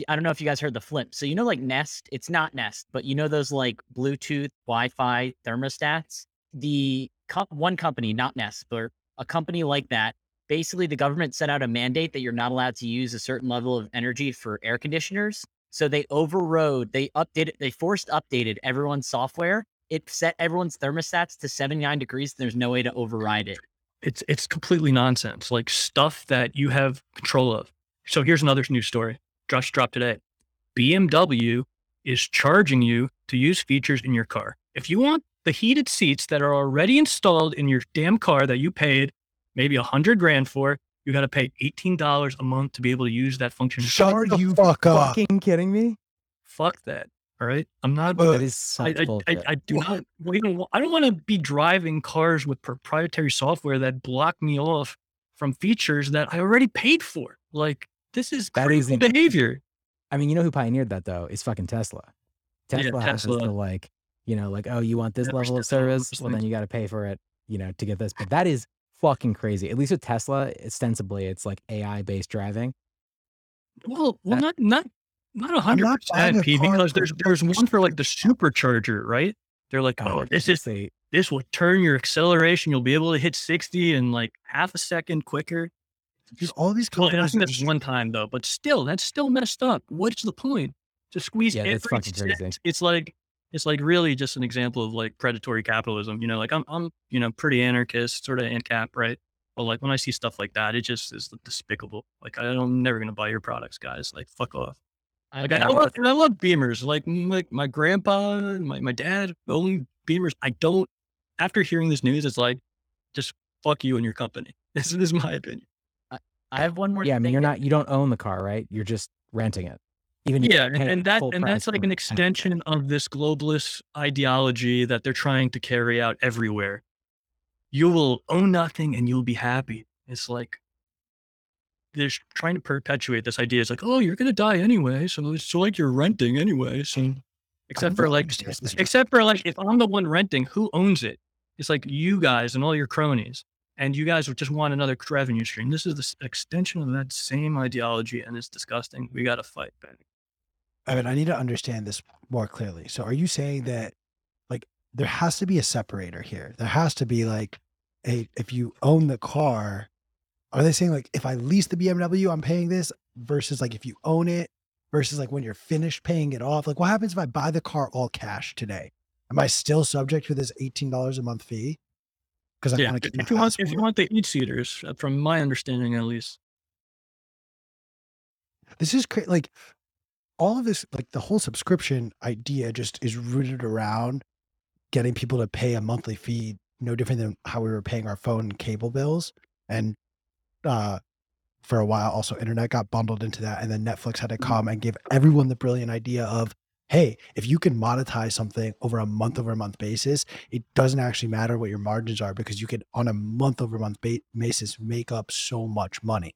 I don't know if you guys heard the flip. So you know, like Nest, it's not Nest, but you know those like Bluetooth Wi-Fi thermostats. The co- one company, not Nest, but a company like that. Basically, the government set out a mandate that you're not allowed to use a certain level of energy for air conditioners. So they overrode, they updated, they forced updated everyone's software it set everyone's thermostats to 79 degrees. There's no way to override it. It's it's completely nonsense. Like stuff that you have control of. So here's another news story. Just dropped today. BMW is charging you to use features in your car. If you want the heated seats that are already installed in your damn car that you paid maybe a hundred grand for, you got to pay eighteen dollars a month to be able to use that function. Shut Are the you fuck up. fucking kidding me? Fuck that. All right. I'm not, But That is I, such I, I, bullshit. I do not, we don't wa- I don't want to be driving cars with proprietary software that block me off from features that I already paid for. Like, this is That crazy isn't- behavior. I mean, you know who pioneered that though? Is fucking Tesla. Yeah, Tesla has Tesla. to like, you know, like, oh, you want this Never level of service? Well, then you got to pay for it, you know, to get this. But that is fucking crazy. At least with Tesla, ostensibly, it's like AI based driving. Well, well, That- not, not, not a I'm hundred not buying percent, a P, car because there's, there's one for like the supercharger, right? They're like, Oh, oh, this is say, this will turn your acceleration. You'll be able to hit 60 in like half a second quicker. There's all these Well, and I think that's one time though, but still, that's still messed up. What's the point? To squeeze Yeah, every that's fucking crazy. It's like it's like really just an example of like predatory capitalism. You know, like I'm I'm you know pretty anarchist, sort of ANCAP, right? But like when I see stuff like that, it just is despicable. Like I I'm never gonna buy your products, guys. Like fuck off. I, Like I, I love, I love Beamers. Like like my grandpa, my my dad own Beamers. I don't. After hearing this news, it's like just fuck you and your company. This is my opinion. I have one more. yeah, I mean, you're not, you don't own the car, right? You're just renting it. Even Yeah, and, and that and that's like an extension of this globalist ideology that they're trying to carry out everywhere. You will own nothing and you'll be happy. It's like they're trying to perpetuate this idea. It's like, oh, you're gonna die anyway, so it's so like you're renting anyway. So except for like except for like if I'm the one renting, who owns it? It's like you guys and all your cronies. And you guys would just want another revenue stream. This is the extension of that same ideology, and it's disgusting. We got to fight back. I mean, I need to understand this more clearly. So, are you saying that, like, there has to be a separator here? There has to be like, a if you own the car, are they saying like, if I lease the BMW, I'm paying this versus like if you own it versus like when you're finished paying it off? Like, what happens if I buy the car all cash today? Am I still subject to this eighteen dollars a month fee? Because I Yeah, want to if keep you want, if you want the eight seaters, uh, from my understanding at least, This is crazy. Like all of this, like the whole subscription idea just is rooted around getting people to pay a monthly fee, no different than how we were paying our phone and cable bills. And uh, for a while, also internet got bundled into that. And then Netflix had to come and give everyone the brilliant idea of, hey, if you can monetize something over a month over month basis, it doesn't actually matter what your margins are because you can, on a month over month basis, make up so much money.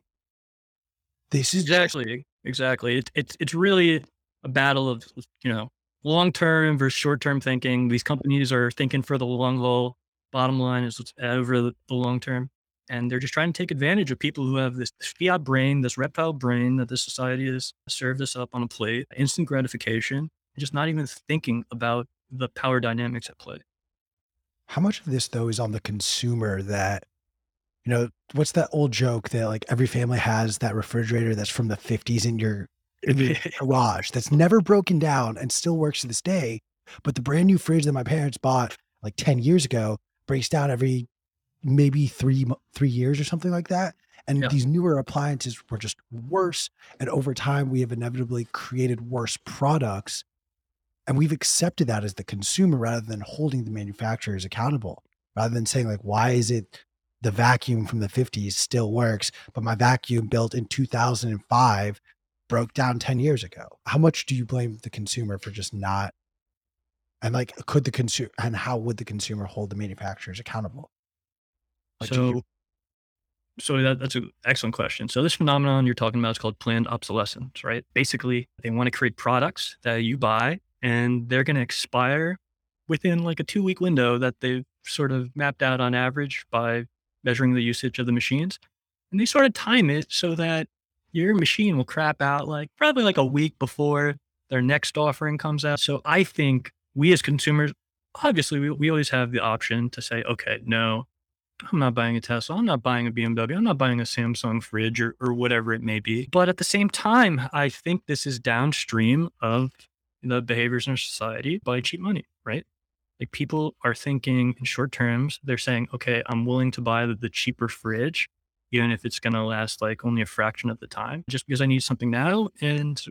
This is exactly, exactly. It's it's it's really a battle of you know long term versus short term thinking. These companies are thinking for the long haul. Bottom line is over the, the long term, and they're just trying to take advantage of people who have this fiat brain, this reptile brain that this society has served us up on a plate, instant gratification, just not even thinking about the power dynamics at play. How much of this though is on the consumer that you know, what's that old joke that like every family has that refrigerator that's from the 50s in your in your garage that's never broken down and still works to this day, but the brand new fridge that my parents bought like 10 years ago breaks down every maybe 3 3 years or something like that. And Yeah. these newer appliances were just worse and over time we have inevitably created worse products and we've accepted that as the consumer rather than holding the manufacturers accountable rather than saying like why is it the vacuum from the 50s still works but my vacuum built in 2005 broke down 10 years ago how much do you blame the consumer for just not and like could the consumer and how would the consumer hold the manufacturers accountable Like, do you- So, so that, that's an excellent question. So this phenomenon you're talking about is called planned obsolescence, right? Basically, they want to create products that you buy and they're going to expire within like a two week window that they've sort of mapped out on average by measuring the usage of the machines. And they sort of time it so that your machine will crap out like probably like a week before their next offering comes out. So I think we as consumers, obviously, we, we always have the option to say, okay, no, I'm not buying a Tesla. I'm not buying a BMW. I'm not buying a Samsung fridge or, or whatever it may be. But at the same time, I think this is downstream of the behaviors in our society by cheap money, right? Like people are thinking in short terms. They're saying, okay, I'm willing to buy the, the cheaper fridge, even if it's going to last like only a fraction of the time, just because I need something now. And,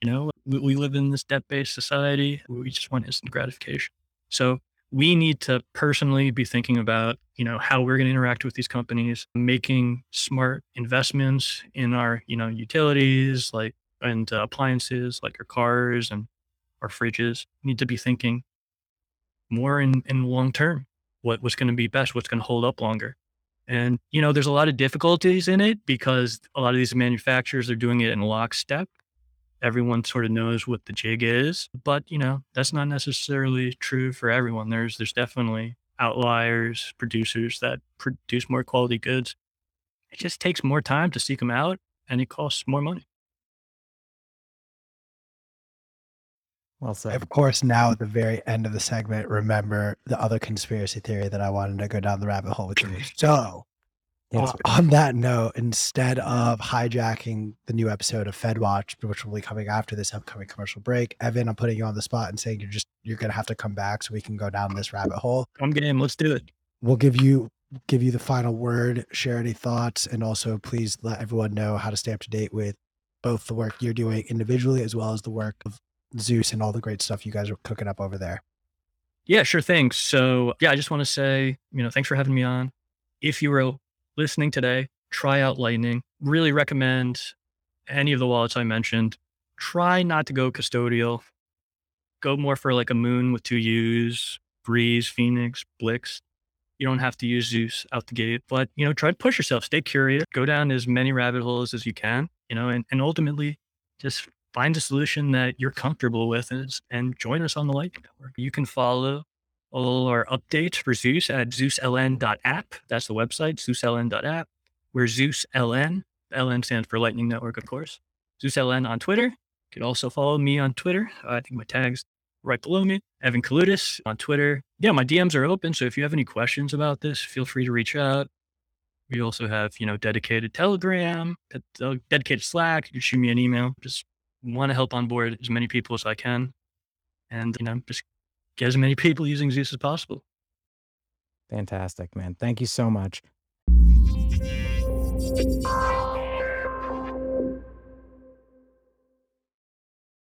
you know, we, we live in this debt based society. We just want instant gratification. So we need to personally be thinking about you know how we're going to interact with these companies making smart investments in our you know utilities like and uh, appliances like our cars and our fridges need to be thinking more in, in long term. What what's going to be best? What's going to hold up longer? And you know, there's a lot of difficulties in it because a lot of these manufacturers are doing it in lockstep. Everyone sort of knows what the jig is, but you know, that's not necessarily true for everyone. There's there's definitely outliers, producers that produce more quality goods. It just takes more time to seek them out and it costs more money. Well said. Of course, now at the very end of the segment, remember the other conspiracy theory that I wanted to go down the rabbit hole with you. So, uh, on that note, instead of hijacking the new episode of Fed Watch, which will be coming after this upcoming commercial break, Evan, I'm putting you on the spot and saying you're just you're gonna have to come back so we can go down this rabbit hole. I'm game. Let's do it. We'll give you give you the final word, share any thoughts, and also please let everyone know how to stay up to date with both the work you're doing individually as well as the work of Zeus and all the great stuff you guys are cooking up over there. Yeah, sure thing. So, yeah, I just want to say, you know, thanks for having me on. If you were listening today, try out Lightning. Really recommend any of the wallets I mentioned. Try not to go custodial. Go more for like a Muun with two U's, Breeze, Phoenix, Blix. You don't have to use Zeus out the gate, but you know, try to push yourself, stay curious, go down as many rabbit holes as you can, you know, and, and ultimately just find a solution that you're comfortable with and, and join us on the Lightning Network. You can follow all our updates for Zeus at ZeusLN.app. That's the website, ZeusLN.app. We're ZeusLN. LN stands for Lightning Network, of course. ZeusLN on Twitter. You can also follow me on Twitter. I think my tag's right below me. Evan Kaloudis on Twitter. Yeah, my DMs are open. So if you have any questions about this, feel free to reach out. We also have, you know, dedicated Telegram, uh, dedicated Slack. You can shoot me an email. Just want to help onboard as many people as I can. And, you know, just get as many people using Zeus as possible. Fantastic, man. Thank you so much.